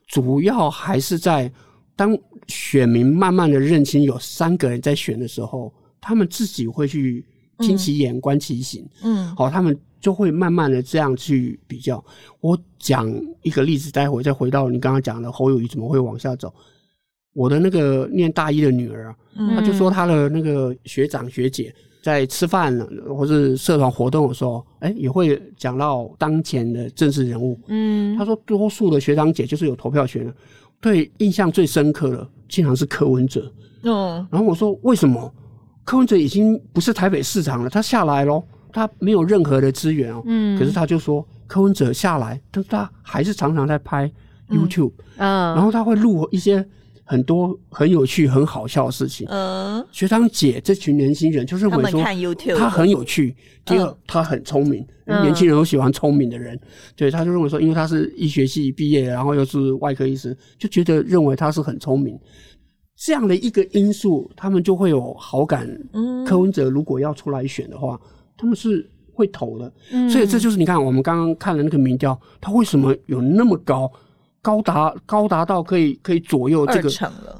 C: 主要还是在当选民慢慢的认清有三个人在选的时候，他们自己会去听其言观其行，嗯，好，他们。就会慢慢的这样去比较。我讲一个例子，待会再回到你刚刚讲的侯友宜怎么会往下走。我的那个念大一的女儿啊，她就说她的那个学长学姐在吃饭或是社团活动的时候，哎，也会讲到当前的政治人物。嗯，她说多数的学长姐就是有投票权的，对印象最深刻的竟然是柯文哲。嗯，然后我说为什么？柯文哲已经不是台北市长了，他下来咯。他没有任何的资源哦，嗯，可是他就说柯文哲下来，但是他还是常常在拍 YouTube，嗯，然后他会录一些很多很有趣、很好笑的事情，嗯，学长姐这群年轻人就认
B: 为说
C: 他很有趣，第二他很聪明，年轻人都喜欢聪明的人，对，他就认为说，因为他是医学系毕业，然后又是外科医师，就觉得认为他是很聪明，这样的一个因素，他们就会有好感。嗯，柯文哲如果要出来选的话。他们是会投的，嗯，所以这就是你看我们刚刚看的那个民调，他为什么有那么高，高达高达到可以可以左右这个，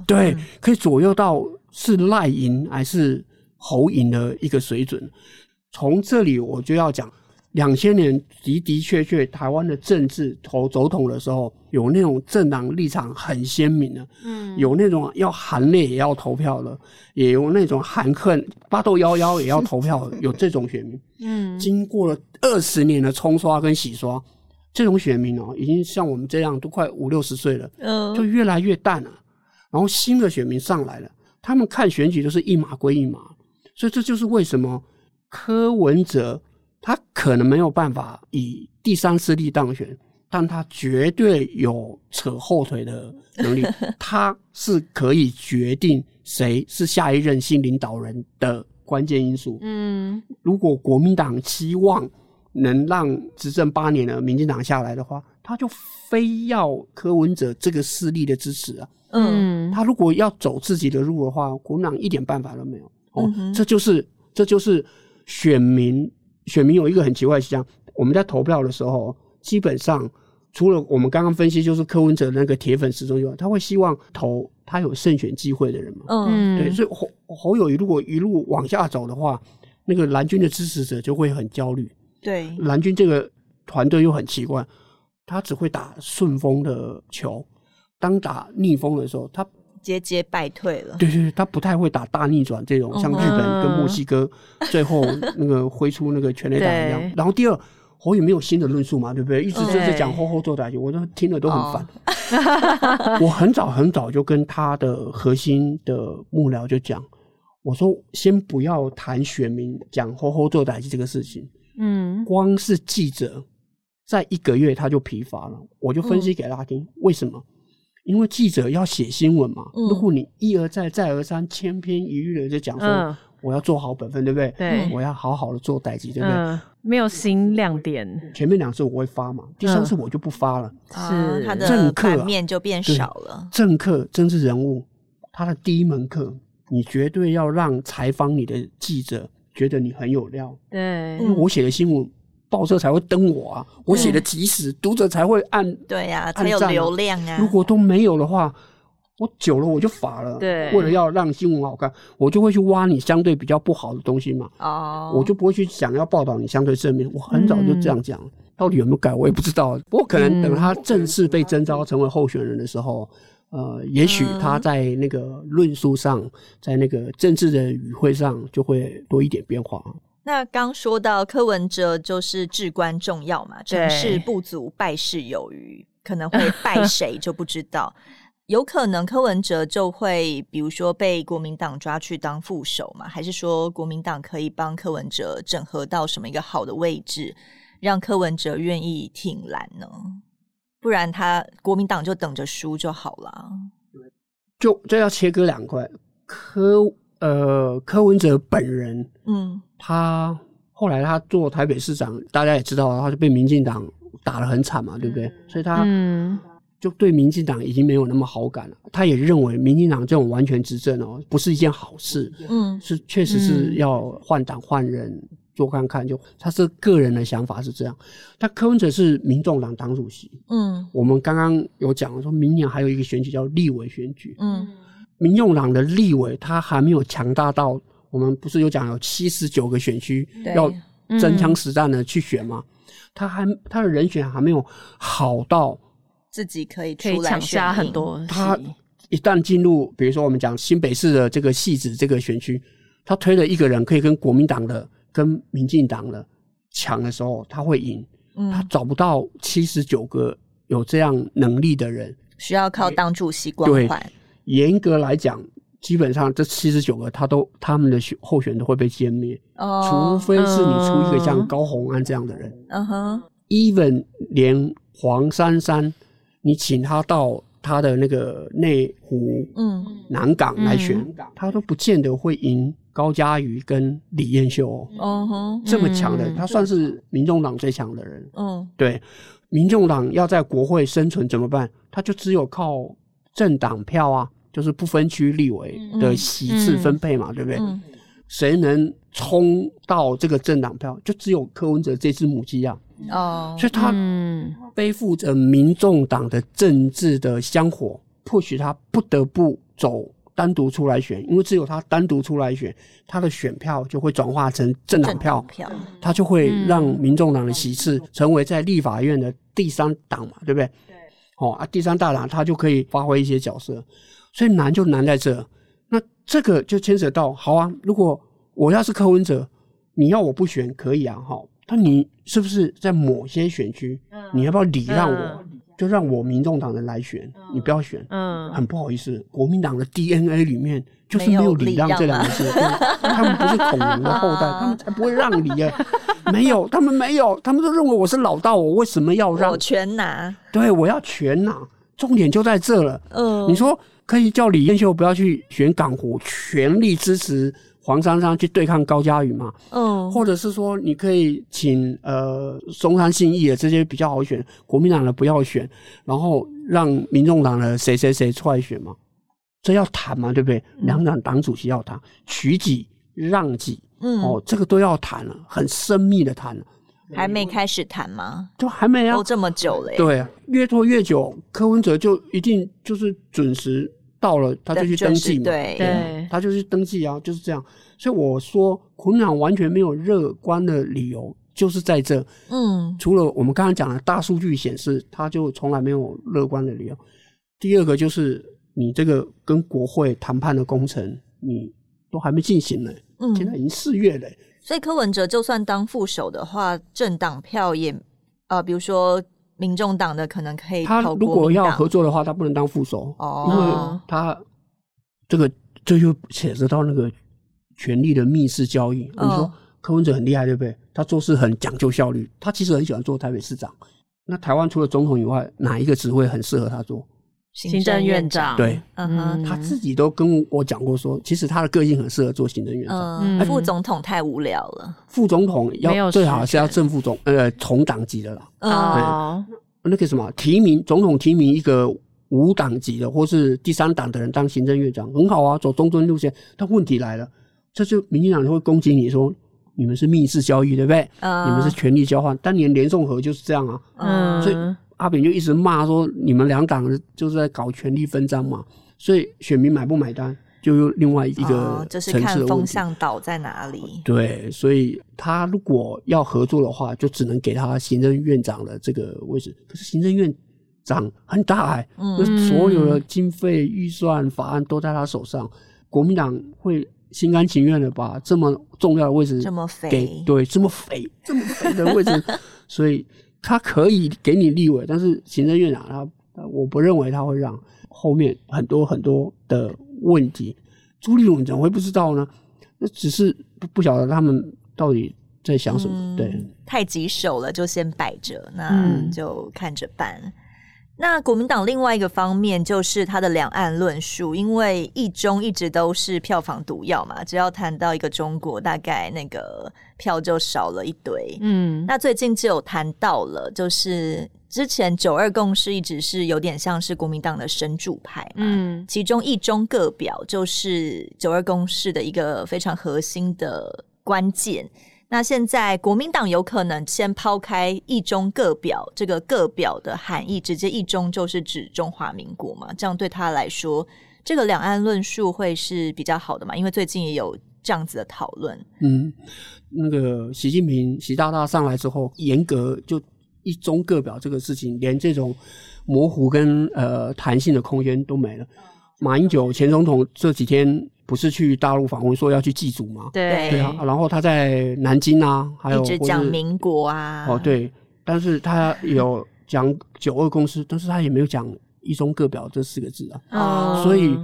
C: 对，嗯，可以左右到是赖赢还是侯赢的一个水准。从这里我就要讲。两千年的的确确，台湾的政治投总统的时候，有那种政党立场很鲜明的，嗯，有那种要含泪也要投票的，也有那种含恨巴豆幺幺也要投票的，有这种选民，嗯，经过了二十年的冲刷跟洗刷，这种选民哦，已经像我们这样都快五六十岁了，嗯，就越来越淡了。然后新的选民上来了，他们看选举都是一码归一码，所以这就是为什么柯文哲。他可能没有办法以第三势力当选，但他绝对有扯后腿的能力。他是可以决定谁是下一任新领导人的关键因素。嗯，如果国民党期望能让执政八年的民进党下来的话，他就非要柯文哲这个势力的支持啊。嗯，他如果要走自己的路的话，国民党一点办法都没有。哦，这就是这就是选民。选民有一个很奇怪的现象，我们在投票的时候，基本上除了我们刚刚分析，就是柯文哲那个铁粉始终以外，他会希望投他有胜选机会的人嘛。嗯，对，所以侯侯友宜如果一路往下走的话，那个蓝军的支持者就会很焦虑。
B: 对，
C: 蓝军这个团队又很奇怪，他只会打顺风的球，当打逆风的时候，他。
B: 节节败退了，
C: 对对对，他不太会打大逆转这种，像日本跟墨西哥 最后那个挥出那个全垒打一样。然后第二，侯也没有新的论述嘛，对不对？一直就是讲吼吼做打击，我都听了都很烦。我很早很早就跟他的核心的幕僚就讲，我说先不要谈选民讲吼吼做打击这个事情。嗯，光是记者在一个月他就疲乏了，我就分析给他听为什么。因为记者要写新闻嘛，
B: 嗯
C: 如果你一而再再而三千篇一律的就讲说、
A: 嗯
C: 我要做好本分，对不对？
A: 对
C: 我要好好的做代志，对不对？
A: 嗯，没有新亮点，
C: 前面两次我会发嘛，第三次我就不发了。
B: 啊
A: 是
B: 他的
C: 政
B: 面就变少了。
C: 政客、政治人物，他的第一门课，你绝对要让采访你的记者觉得你很有料，
A: 对，
C: 因为我写的新闻，报社才会登我啊，我写的及时，读者才会按。
B: 对呀、才有流量啊。
C: 如果都没有的话，我久了我就乏了。
A: 对
C: 为了要让新闻好看，我就会去挖你相对比较不好的东西嘛，
B: 哦，
C: 我就不会去想要报道你相对正面。我很早就这样讲了，到底有没有改我也不知道。不过可能等他正式被征召成为候选人的时候，呃，也许他在那个论述上，在那个政治的语汇上就会多一点变化。
B: 那刚说到柯文哲就是至关重要嘛，成事不足败事有余，可能会败 谁就不知道。有可能柯文哲就会，比如说被国民党抓去当副手嘛，还是说国民党可以帮柯文哲整合到什么一个好的位置，让柯文哲愿意挺蓝呢？不然他国民党就等着输就好了。
C: 就这要切割两块，柯呃柯文哲本人，
B: 嗯
C: 他后来他做台北市长，大家也知道，他就被民进党打得很惨嘛，对不对？所以他
A: 嗯，
C: 就对民进党已经没有那么好感了。他也认为民进党这种完全执政哦，不是一件好事，
B: 嗯
C: 是确实是要换党换人做看看。就他是个人的想法是这样，但柯文哲是民众党党主席。
B: 嗯
C: 我们刚刚有讲说，明年还有一个选举叫立委选举，
B: 嗯
C: 民众党的立委他还没有强大到，我们不是有讲有七十九个选
B: 区
C: 要真枪实弹的去选吗？他还他的人选还没有好到，
B: 自己可以
A: 可以
B: 出来
A: 抢下很多，
C: 他一旦进入，比如说我们讲新北市的这个汐止这个选区，他推了一个人可以跟国民党的、跟民进党的抢的时候，他会赢。他
B: 嗯，
C: 找不到七十九个有这样能力的人，
B: 需要靠党主席光
C: 对。
B: 环。
C: 严格来讲，基本上这七十九个他都他们的选候选人都会被歼灭，
B: 哦，
C: 除非是你出一个像
A: 嗯
C: 高虹安这样的人。
B: 嗯哼
C: ，even 连黄珊珊，你请他到他的那个内湖、
B: 嗯
C: 南港来选，他都不见得会赢高嘉瑜跟李彦秀哦。
B: 嗯哼，
C: 这么强的，
A: 嗯
C: 他算是民众党最强的人。
B: 嗯
C: 对，民众党要在国会生存怎么办？他就只有靠政党票啊，就是不分区立委的席次分配嘛，对不对？
B: 嗯
C: 谁能冲到这个政党票，就只有柯文哲这只母鸡啊。
B: 哦，
C: 所以他
A: 嗯
C: 背负着民众党的政治的香火，迫使他不得不走单独出来选，因为只有他单独出来选，他的选票就会转化成政党票，
B: 票，
C: 他就会让民众党的席次成为在立法院的第三党嘛，对不对？对。哦啊，第三大党他就可以发挥一些角色，所以难就难在这。那这个就牵扯到，好啊，如果我要是柯文哲，你要我不选可以啊，哈。但你是不是在某些选区，你要不要礼让我，就让我民众党人来选，你不要选？
A: 嗯
C: 很不好意思，国民党的 DNA 里面就是没有礼让这两个字，他们不是孔融的后代，他们才不会让礼啊！没有，他们没有，他们都认为我是老大，我为什么要让
B: 我？全拿，
C: 对，我要全拿，重点就在这了。
B: 嗯，
C: 你说可以叫李彦秀不要去选港湖，全力支持黄珊珊去对抗高嘉瑜嘛？
B: 嗯，
C: 或者是说，你可以请呃松山信义的这些比较好选，国民党的不要选，然后让民众党的谁谁谁出来选嘛？这要谈嘛，对不对？两党党主席要谈，取己让己，
B: 嗯，
C: 哦，这个都要谈了，很深密的谈了，
B: 还没开始谈吗？
C: 就还没啊
B: 都。这么久了耶，
C: 对啊，越拖越久，柯文哲就一定就是准时到了，他就去登记嘛。
B: 对
A: 对
C: 他就去登记啊，就是这样。所以我说，国民党完全没有乐观的理由，就是在这。
B: 嗯
C: 除了我们刚刚讲的大数据显示，他就从来没有乐观的理由。第二个就是你这个跟国会谈判的工程，你都还没进行呢，嗯现在
B: 嗯，
C: 已经四月了。
B: 所以柯文哲就算当副手的话，政党票也呃，比如说民众党的可能可以
C: 他
B: 投
C: 如果要合作的话，他不能当副手，哦因为
B: 哦，
C: 他这个这就牵扯到那个权力的密室交易。
B: 哦
C: 你说柯文哲很厉害，对不对？他做事很讲究效率，他其实很喜欢做台北市长。那台湾除了总统以外，哪一个职位很适合他做？
A: 行政院长。
C: 对，
B: 嗯哼，
C: 他自己都跟我讲过说，其实他的个性很适合做行政院长。
B: 嗯，副总统太无聊了。
C: 副总统要最好是要正副总，呃，同党级的啦。
A: 哦，
C: 那个什么提名总统提名一个无党籍的或是第三党的人当行政院长，很好啊，走中正路线。但问题来了，这就民进党就会攻击你说。你们是密室交易，对不对？嗯、你们是权力交换。当年连宋和就是这样啊。嗯，所以阿扁就一直骂说，你们两党就是在搞权力分赃嘛。所以选民买不买单，就有另外一
B: 个就是看风向倒在哪里。
C: 对，所以他如果要合作的话，就只能给他行政院长的这个位置。可是行政院长很大哎、欸，嗯，所有的经费预算法案都在他手上，国民党会。心甘情愿的把这么重要的位置给，
B: 这么肥，
C: 对，这么肥这么肥的位置，所以他可以给你立委，但是行政院长他，我不认为他会让后面很多很多的问题。朱立伦怎么会不知道呢？那只是不不晓得他们到底在想什么。嗯、对，
B: 太棘手了，就先摆着，那就看着办。嗯那国民党另外一个方面就是它的两岸论述，因为一中一直都是票房毒药嘛，只要谈到一个中国，大概那个票就少了一堆。嗯，那最近就有谈到了，就是之前九二共识一直是有点像是国民党的神主牌嘛，嗯，其中一中各表就是九二共识的一个非常核心的关键。那现在国民党有可能先抛开“一中各表”这个“各表”的含义，直接“一中”就是指中华民国嘛？这样对他来说，这个两岸论述会是比较好的嘛？因为最近也有这样子的讨论。
C: 嗯，那个习近平习大大上来之后，严格就“一中各表”这个事情，连这种模糊跟呃弹性的空间都没了。马英九前总统这几天。不是去大陆访问，说要去祭祖吗？
B: 对
C: 对啊，然后他在南京啊，还有
B: 一直讲民国啊。
C: 哦，对，但是他有讲九二共识，但是他也没有讲一中各表这四个字啊。哦，所以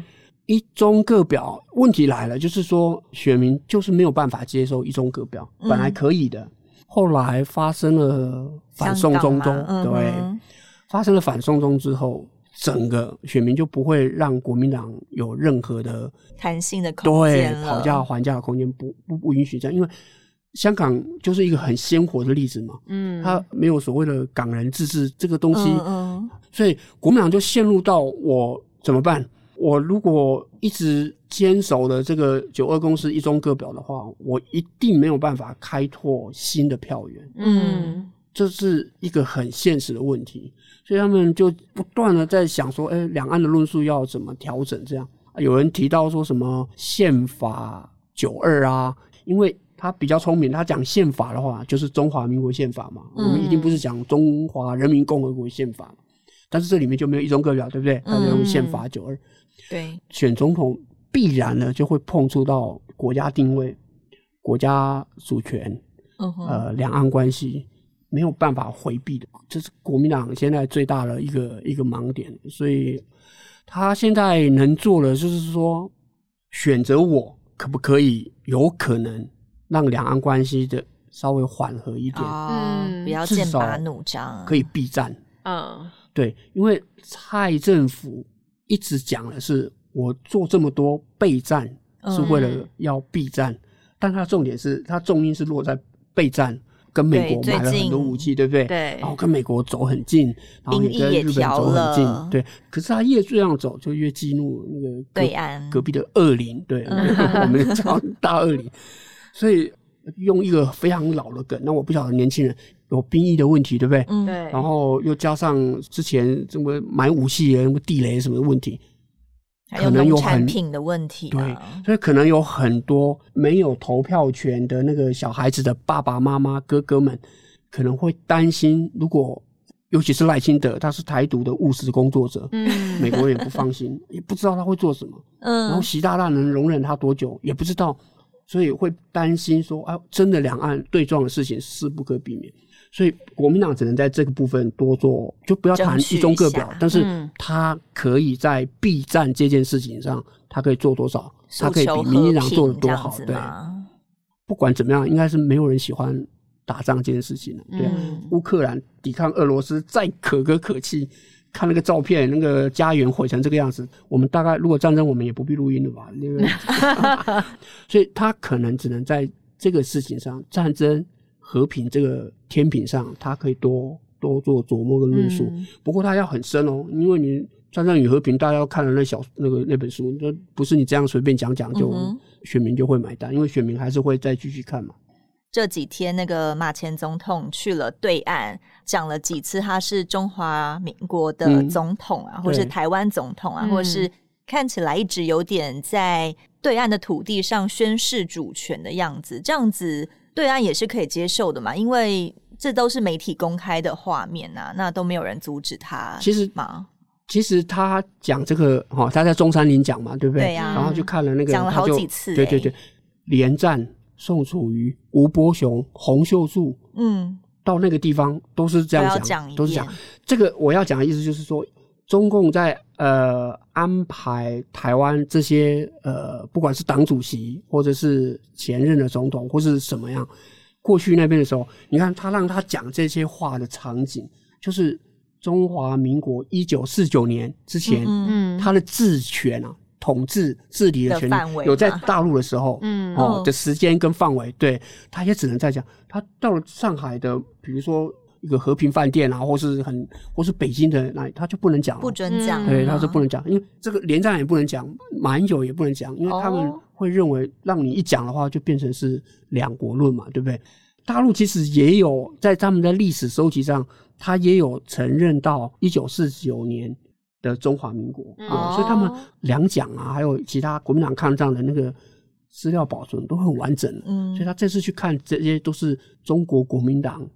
C: 一中各表问题来了，就是说选民就是没有办法接受一中各表，本来可以的，嗯、后来发生了反送中中，嗯、对，发生了反送中之后。整个选民就不会让国民党有任何的
B: 弹性的空间，
C: 对，讨价还价的空间不不不允许这样，因为香港就是一个很鲜活的例子嘛，嗯，它没有所谓的港人自治这个东西，嗯嗯，所以国民党就陷入到我怎么办？我如果一直坚守的这个九二共识一中各表的话，我一定没有办法开拓新的票源，嗯。这是一个很现实的问题，所以他们就不断的在想说，哎，两岸的论述要怎么调整？这样有人提到说什么宪法九二啊，因为他比较聪明，他讲宪法的话就是中华民国宪法嘛，嗯、我们一定不是讲中华人民共和国宪法，但是这里面就没有一中各表，对不对？他就用宪法九二、嗯，
B: 对，
C: 选总统必然呢就会碰触到国家定位、国家主权，嗯、呃，两岸关系。没有办法回避的，这是国民党现在最大的一个一个盲点。所以他现在能做的就是说，选择我可不可以有可能让两岸关系的稍微缓和一点，
B: 嗯，不要剑拔弩张，
C: 可以避战。嗯，对，因为蔡政府一直讲的是我做这么多备战是为了要避战，嗯、但他重点是他重音是落在备战。跟美国买了很多武器，对，对不对？对。然后跟美国走很近，然后也跟日本走很近，对。可是他越这样走，就越激怒那个对岸隔壁的恶邻，对，我们叫大恶邻。所以用一个非常老的梗，那我不晓得年轻人有兵役的问题，对不对？嗯，对。然后又加上之前这么买武器什么地雷什么问题。可能有很
B: 产品的问题，
C: 对，所以可能有很多没有投票权的那个小孩子的爸爸妈妈、哥哥们，可能会担心，如果尤其是赖清德，他是台独的务实工作者，嗯，美国人也不放心，也不知道他会做什么，嗯，然后习大大能容忍他多久也不知道，所以会担心说，啊，真的两岸对撞的事情是不可避免。所以国民党只能在这个部分多做，就不要谈一中各表，但是他可以在避战这件事情上，他可以做多少？他可以比民进党做的多好？对，不管怎么样，应该是没有人喜欢打仗这件事情的。对，乌克兰抵抗俄罗斯再可歌可泣，看那个照片，那个家园毁成这个样子，我们大概如果战争，我们也不必录音了吧？因为 所以他可能只能在这个事情上，战争和平这个天平上，他可以多多做琢磨跟论述。嗯、不过他要很深哦，因为你战争与和平，大家要看了那小那个那本书，那不是你这样随便讲讲就、嗯、选民就会买单，因为选民还是会再继续看嘛。
B: 这几天，那个马前总统去了对岸，讲了几次他是中华民国的总统啊，嗯、或是台湾总统啊，或是看起来一直有点在对岸的土地上宣示主权的样子。这样子，对岸也是可以接受的嘛？因为这都是媒体公开的画面啊，那都没有人阻止他。
C: 其实嘛，其实他讲这个哈，他在中山陵讲嘛，对不对？
B: 对呀、啊。
C: 然后就看了那个，
B: 讲了好几次、欸。
C: 对对对，连战。宋楚瑜、吴伯雄、洪秀柱，嗯，到那个地方都是这样讲，都，都是讲这个。我要讲的意思就是说，中共在呃安排台湾这些呃，不管是党主席或者是前任的总统或是什么样，过去那边的时候，你看他让他讲这些话的场景，就是中华民国一九四九年之前，嗯，他的治权啊。统治治理的权利有在大陆的时候，嗯，哦的时间跟范围，对，他也只能在讲。他到了上海的，比如说一个和平饭店啊，或是很或是北京的那里，他就不能讲，
B: 不准讲。
C: 对，他是不能讲，因为这个连战也不能讲，马英九也不能讲，因为他们会认为让你一讲的话，就变成是两国论嘛，对不对？大陆其实也有在他们的历史收集上，他也有承认到一九四九年。的中华民国，嗯哦、所以他们两蒋啊，还有其他国民党抗战的那个资料保存都很完整。嗯，所以他这次去看这些都是中国国民党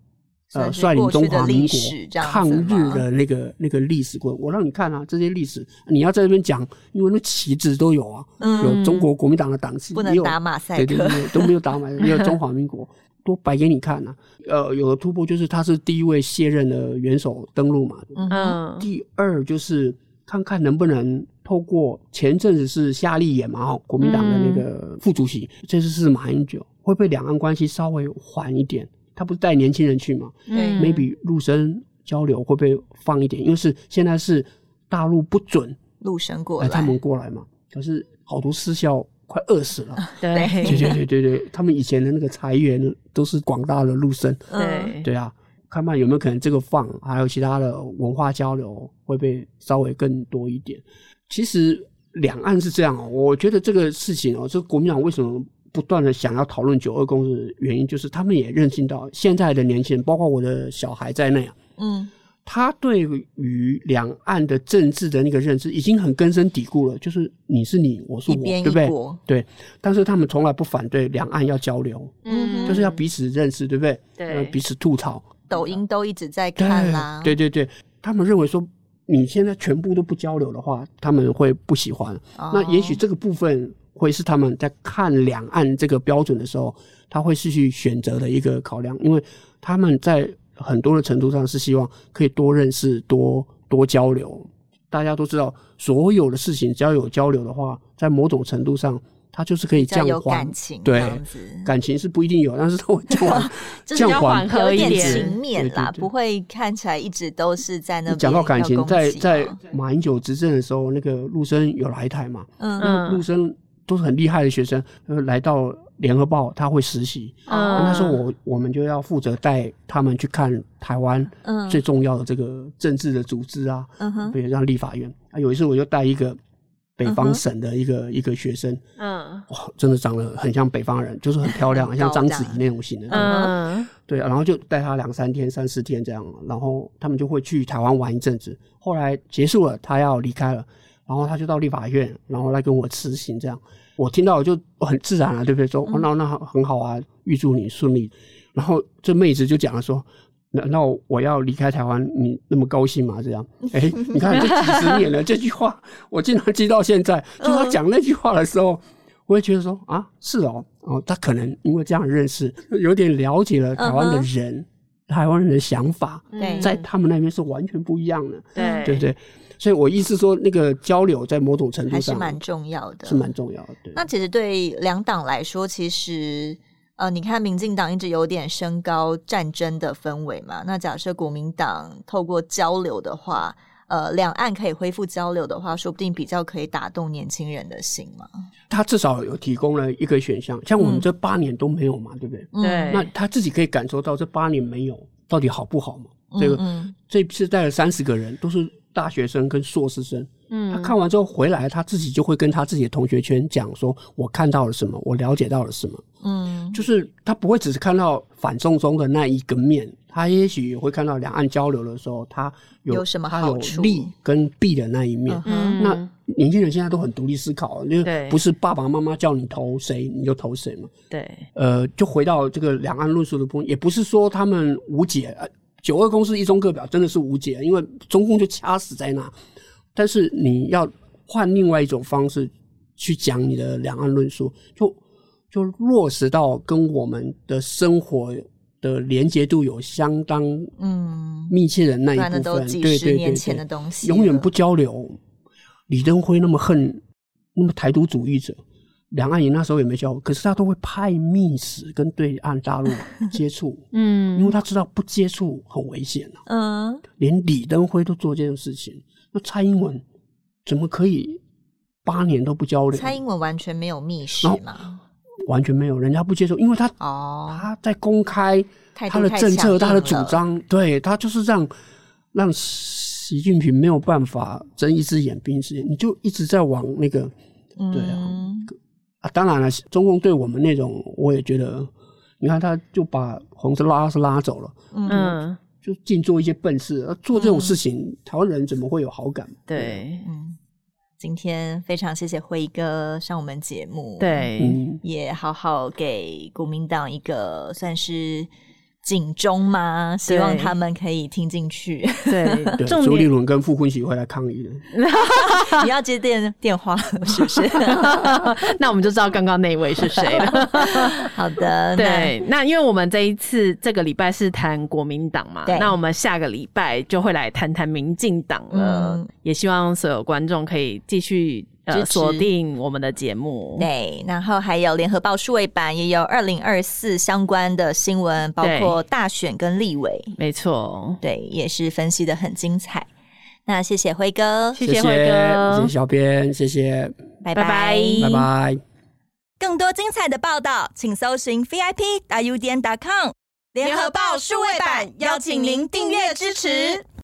C: 呃率领中华民国抗日的那个那个历史过。我让你看啊，这些历史你要在这边讲，因为那旗帜都有啊，嗯、有中国国民党的党旗，
B: 不能打马赛克，
C: 对对对，都没有打马 赛克，也有中华民国都摆给你看啊。呃，有个突破就是他是第一位卸任的元首登陆嘛。嗯，第二就是。看看能不能透过前阵子是夏立言嘛，国民党的那个副主席，嗯、这次是马英九，会不会两岸关系稍微缓一点？他不是带年轻人去嘛？嗯，maybe 陆生交流会不会放一点？因为是现在是大陆不准
B: 陆生过来，
C: 他们过来嘛。可是好多私校快饿死了。
B: 对
C: 对对对对对，他们以前的那个财源都是广大的陆生。
B: 对
C: 对啊。看看有没有可能这个放，还有其他的文化交流会不会稍微更多一点？其实两岸是这样哦，我觉得这个事情哦，这个国民党为什么不断的想要讨论九二共识的原因，就是他们也认识到现在的年轻人，包括我的小孩在内啊，嗯，他对于两岸的政治的那个认知已经很根深蒂固了，就是你是你，我是我，对不对？对，但是他们从来不反对两岸要交流，嗯，就是要彼此认识，对不对？对，彼此吐槽。
B: 抖音都一直在看啦，
C: 对对对，他们认为说你现在全部都不交流的话，他们会不喜欢。哦、那也许这个部分会是他们在看两岸这个标准的时候，他会是去选择的一个考量，因为他们在很多的程度上是希望可以多认识、多多交流。大家都知道，所有的事情只要有交流的话，在某种程度上。它就是可以降缓
B: 感情，
C: 对，感情是不一定有，但是他会 降缓，
B: 降缓和一点情面啦，不会看起来一直都是在那边。
C: 讲到感情，在在马英九执政的时候，那个陆生有来台嘛？嗯嗯，陆生都是很厉害的学生，来到联合报他会实习，嗯，那时候我我们就要负责带他们去看台湾最重要的这个政治的组织啊，嗯哼，比如像立法院。啊，有一次我就带一个。北方省的一个、uh. 一个学生，嗯，哇，真的长得很像北方人，就是很漂亮，像章子怡那种型的，嗯、uh，huh. 对，然后就带他两三天、三四天这样，然后他们就会去台湾玩一阵子。后来结束了，他要离开了，然后他就到立法院，然后来跟我辞行这样。我听到就很自然了，对不对？说，哦，那那很好啊，预祝你顺利。然后这妹子就讲了说。那那我要离开台湾，你那么高兴吗？这样，哎、欸，你看这几十年了，这句话我经常记到现在。就他讲那句话的时候，我也觉得说啊，是哦，哦，他可能因为这样认识，有点了解了台湾的人，台湾人的想法，在他们那边是完全不一样的，对对不对？所以我意思说，那个交流在某种程度上还
B: 是蛮重要的，
C: 是蛮重要的。对，
B: 那其实对两党来说，其实。呃，你看，民进党一直有点升高战争的氛围嘛。那假设国民党透过交流的话，呃，两岸可以恢复交流的话，说不定比较可以打动年轻人的心嘛。
C: 他至少有提供了一个选项，像我们这八年都没有嘛，嗯、对不对？
A: 对。
C: 那他自己可以感受到这八年没有到底好不好嘛？嗯、这个这次带了三十个人，都是大学生跟硕士生。嗯。他看完之后回来，他自己就会跟他自己的同学圈讲说：“我看到了什么，我了解到了什么。”嗯。就是他不会只是看到反送中的那一个面。他也许也会看到两岸交流的时候，他有，
B: 有什么好处？
C: 他有利跟弊的那一面。嗯、那年轻人现在都很独立思考，就不是爸爸妈妈叫你投谁你就投谁嘛。
A: 对，
C: 呃，就回到这个两岸论述的部分，也不是说他们无解。九二共识一中各表真的是无解，因为中共就掐死在那。但是你要换另外一种方式去讲你的两岸论述，就就落实到跟我们的生活。的连接度有相当嗯密切的那一部分，
B: 对对对年前的东西，
C: 永远不交流。李登辉那么恨那么台独主义者，两岸也那时候也没交流，可是他都会派密使跟对岸大陆接触，嗯，因为他知道不接触很危险啊。嗯，连李登辉都做这件事情，那蔡英文怎么可以八年都不交流？
B: 蔡英文完全没有密使吗？
C: 完全没有，人家不接受，因为他哦，他在公开他的政策，他的主张，对他就是让让习近平没有办法睁一只眼闭一只眼，你就一直在往那个，对啊，嗯、啊，当然了，中共对我们那种，我也觉得，你看他就把红色拉是拉走了，嗯，就净做一些笨事，做这种事情，嗯、台湾人怎么会有好感？
A: 对，
B: 嗯。今天非常谢谢辉哥上我们节目，
A: 对，
B: 也好好给国民党一个算是警钟吗？希望他们可以听进去。
A: 对，
C: 对，朱立伦跟傅昆萁会来抗议的。
B: 你要接电电话是不是？
A: 那我们就知道刚刚那位是谁了。
B: 好的，
A: 对，那因为我们这一次这个礼拜是谈国民党嘛，对那我们下个礼拜就会来谈谈民进党了。嗯、也希望所有观众可以继续。呃，锁定我们的节目，
B: 对，然后还有联合报数位版也有二零二四相关的新闻，包括大选跟立委，
A: 没错，
B: 对，也是分析的很精彩。那谢谢辉哥，
A: 谢谢辉哥，
C: 谢谢小编，谢谢，
B: 拜拜，
C: 拜拜。
B: 更多精彩的报道，请搜寻 VIP 大 U 点 com 联合报数位版，邀请您订阅支持。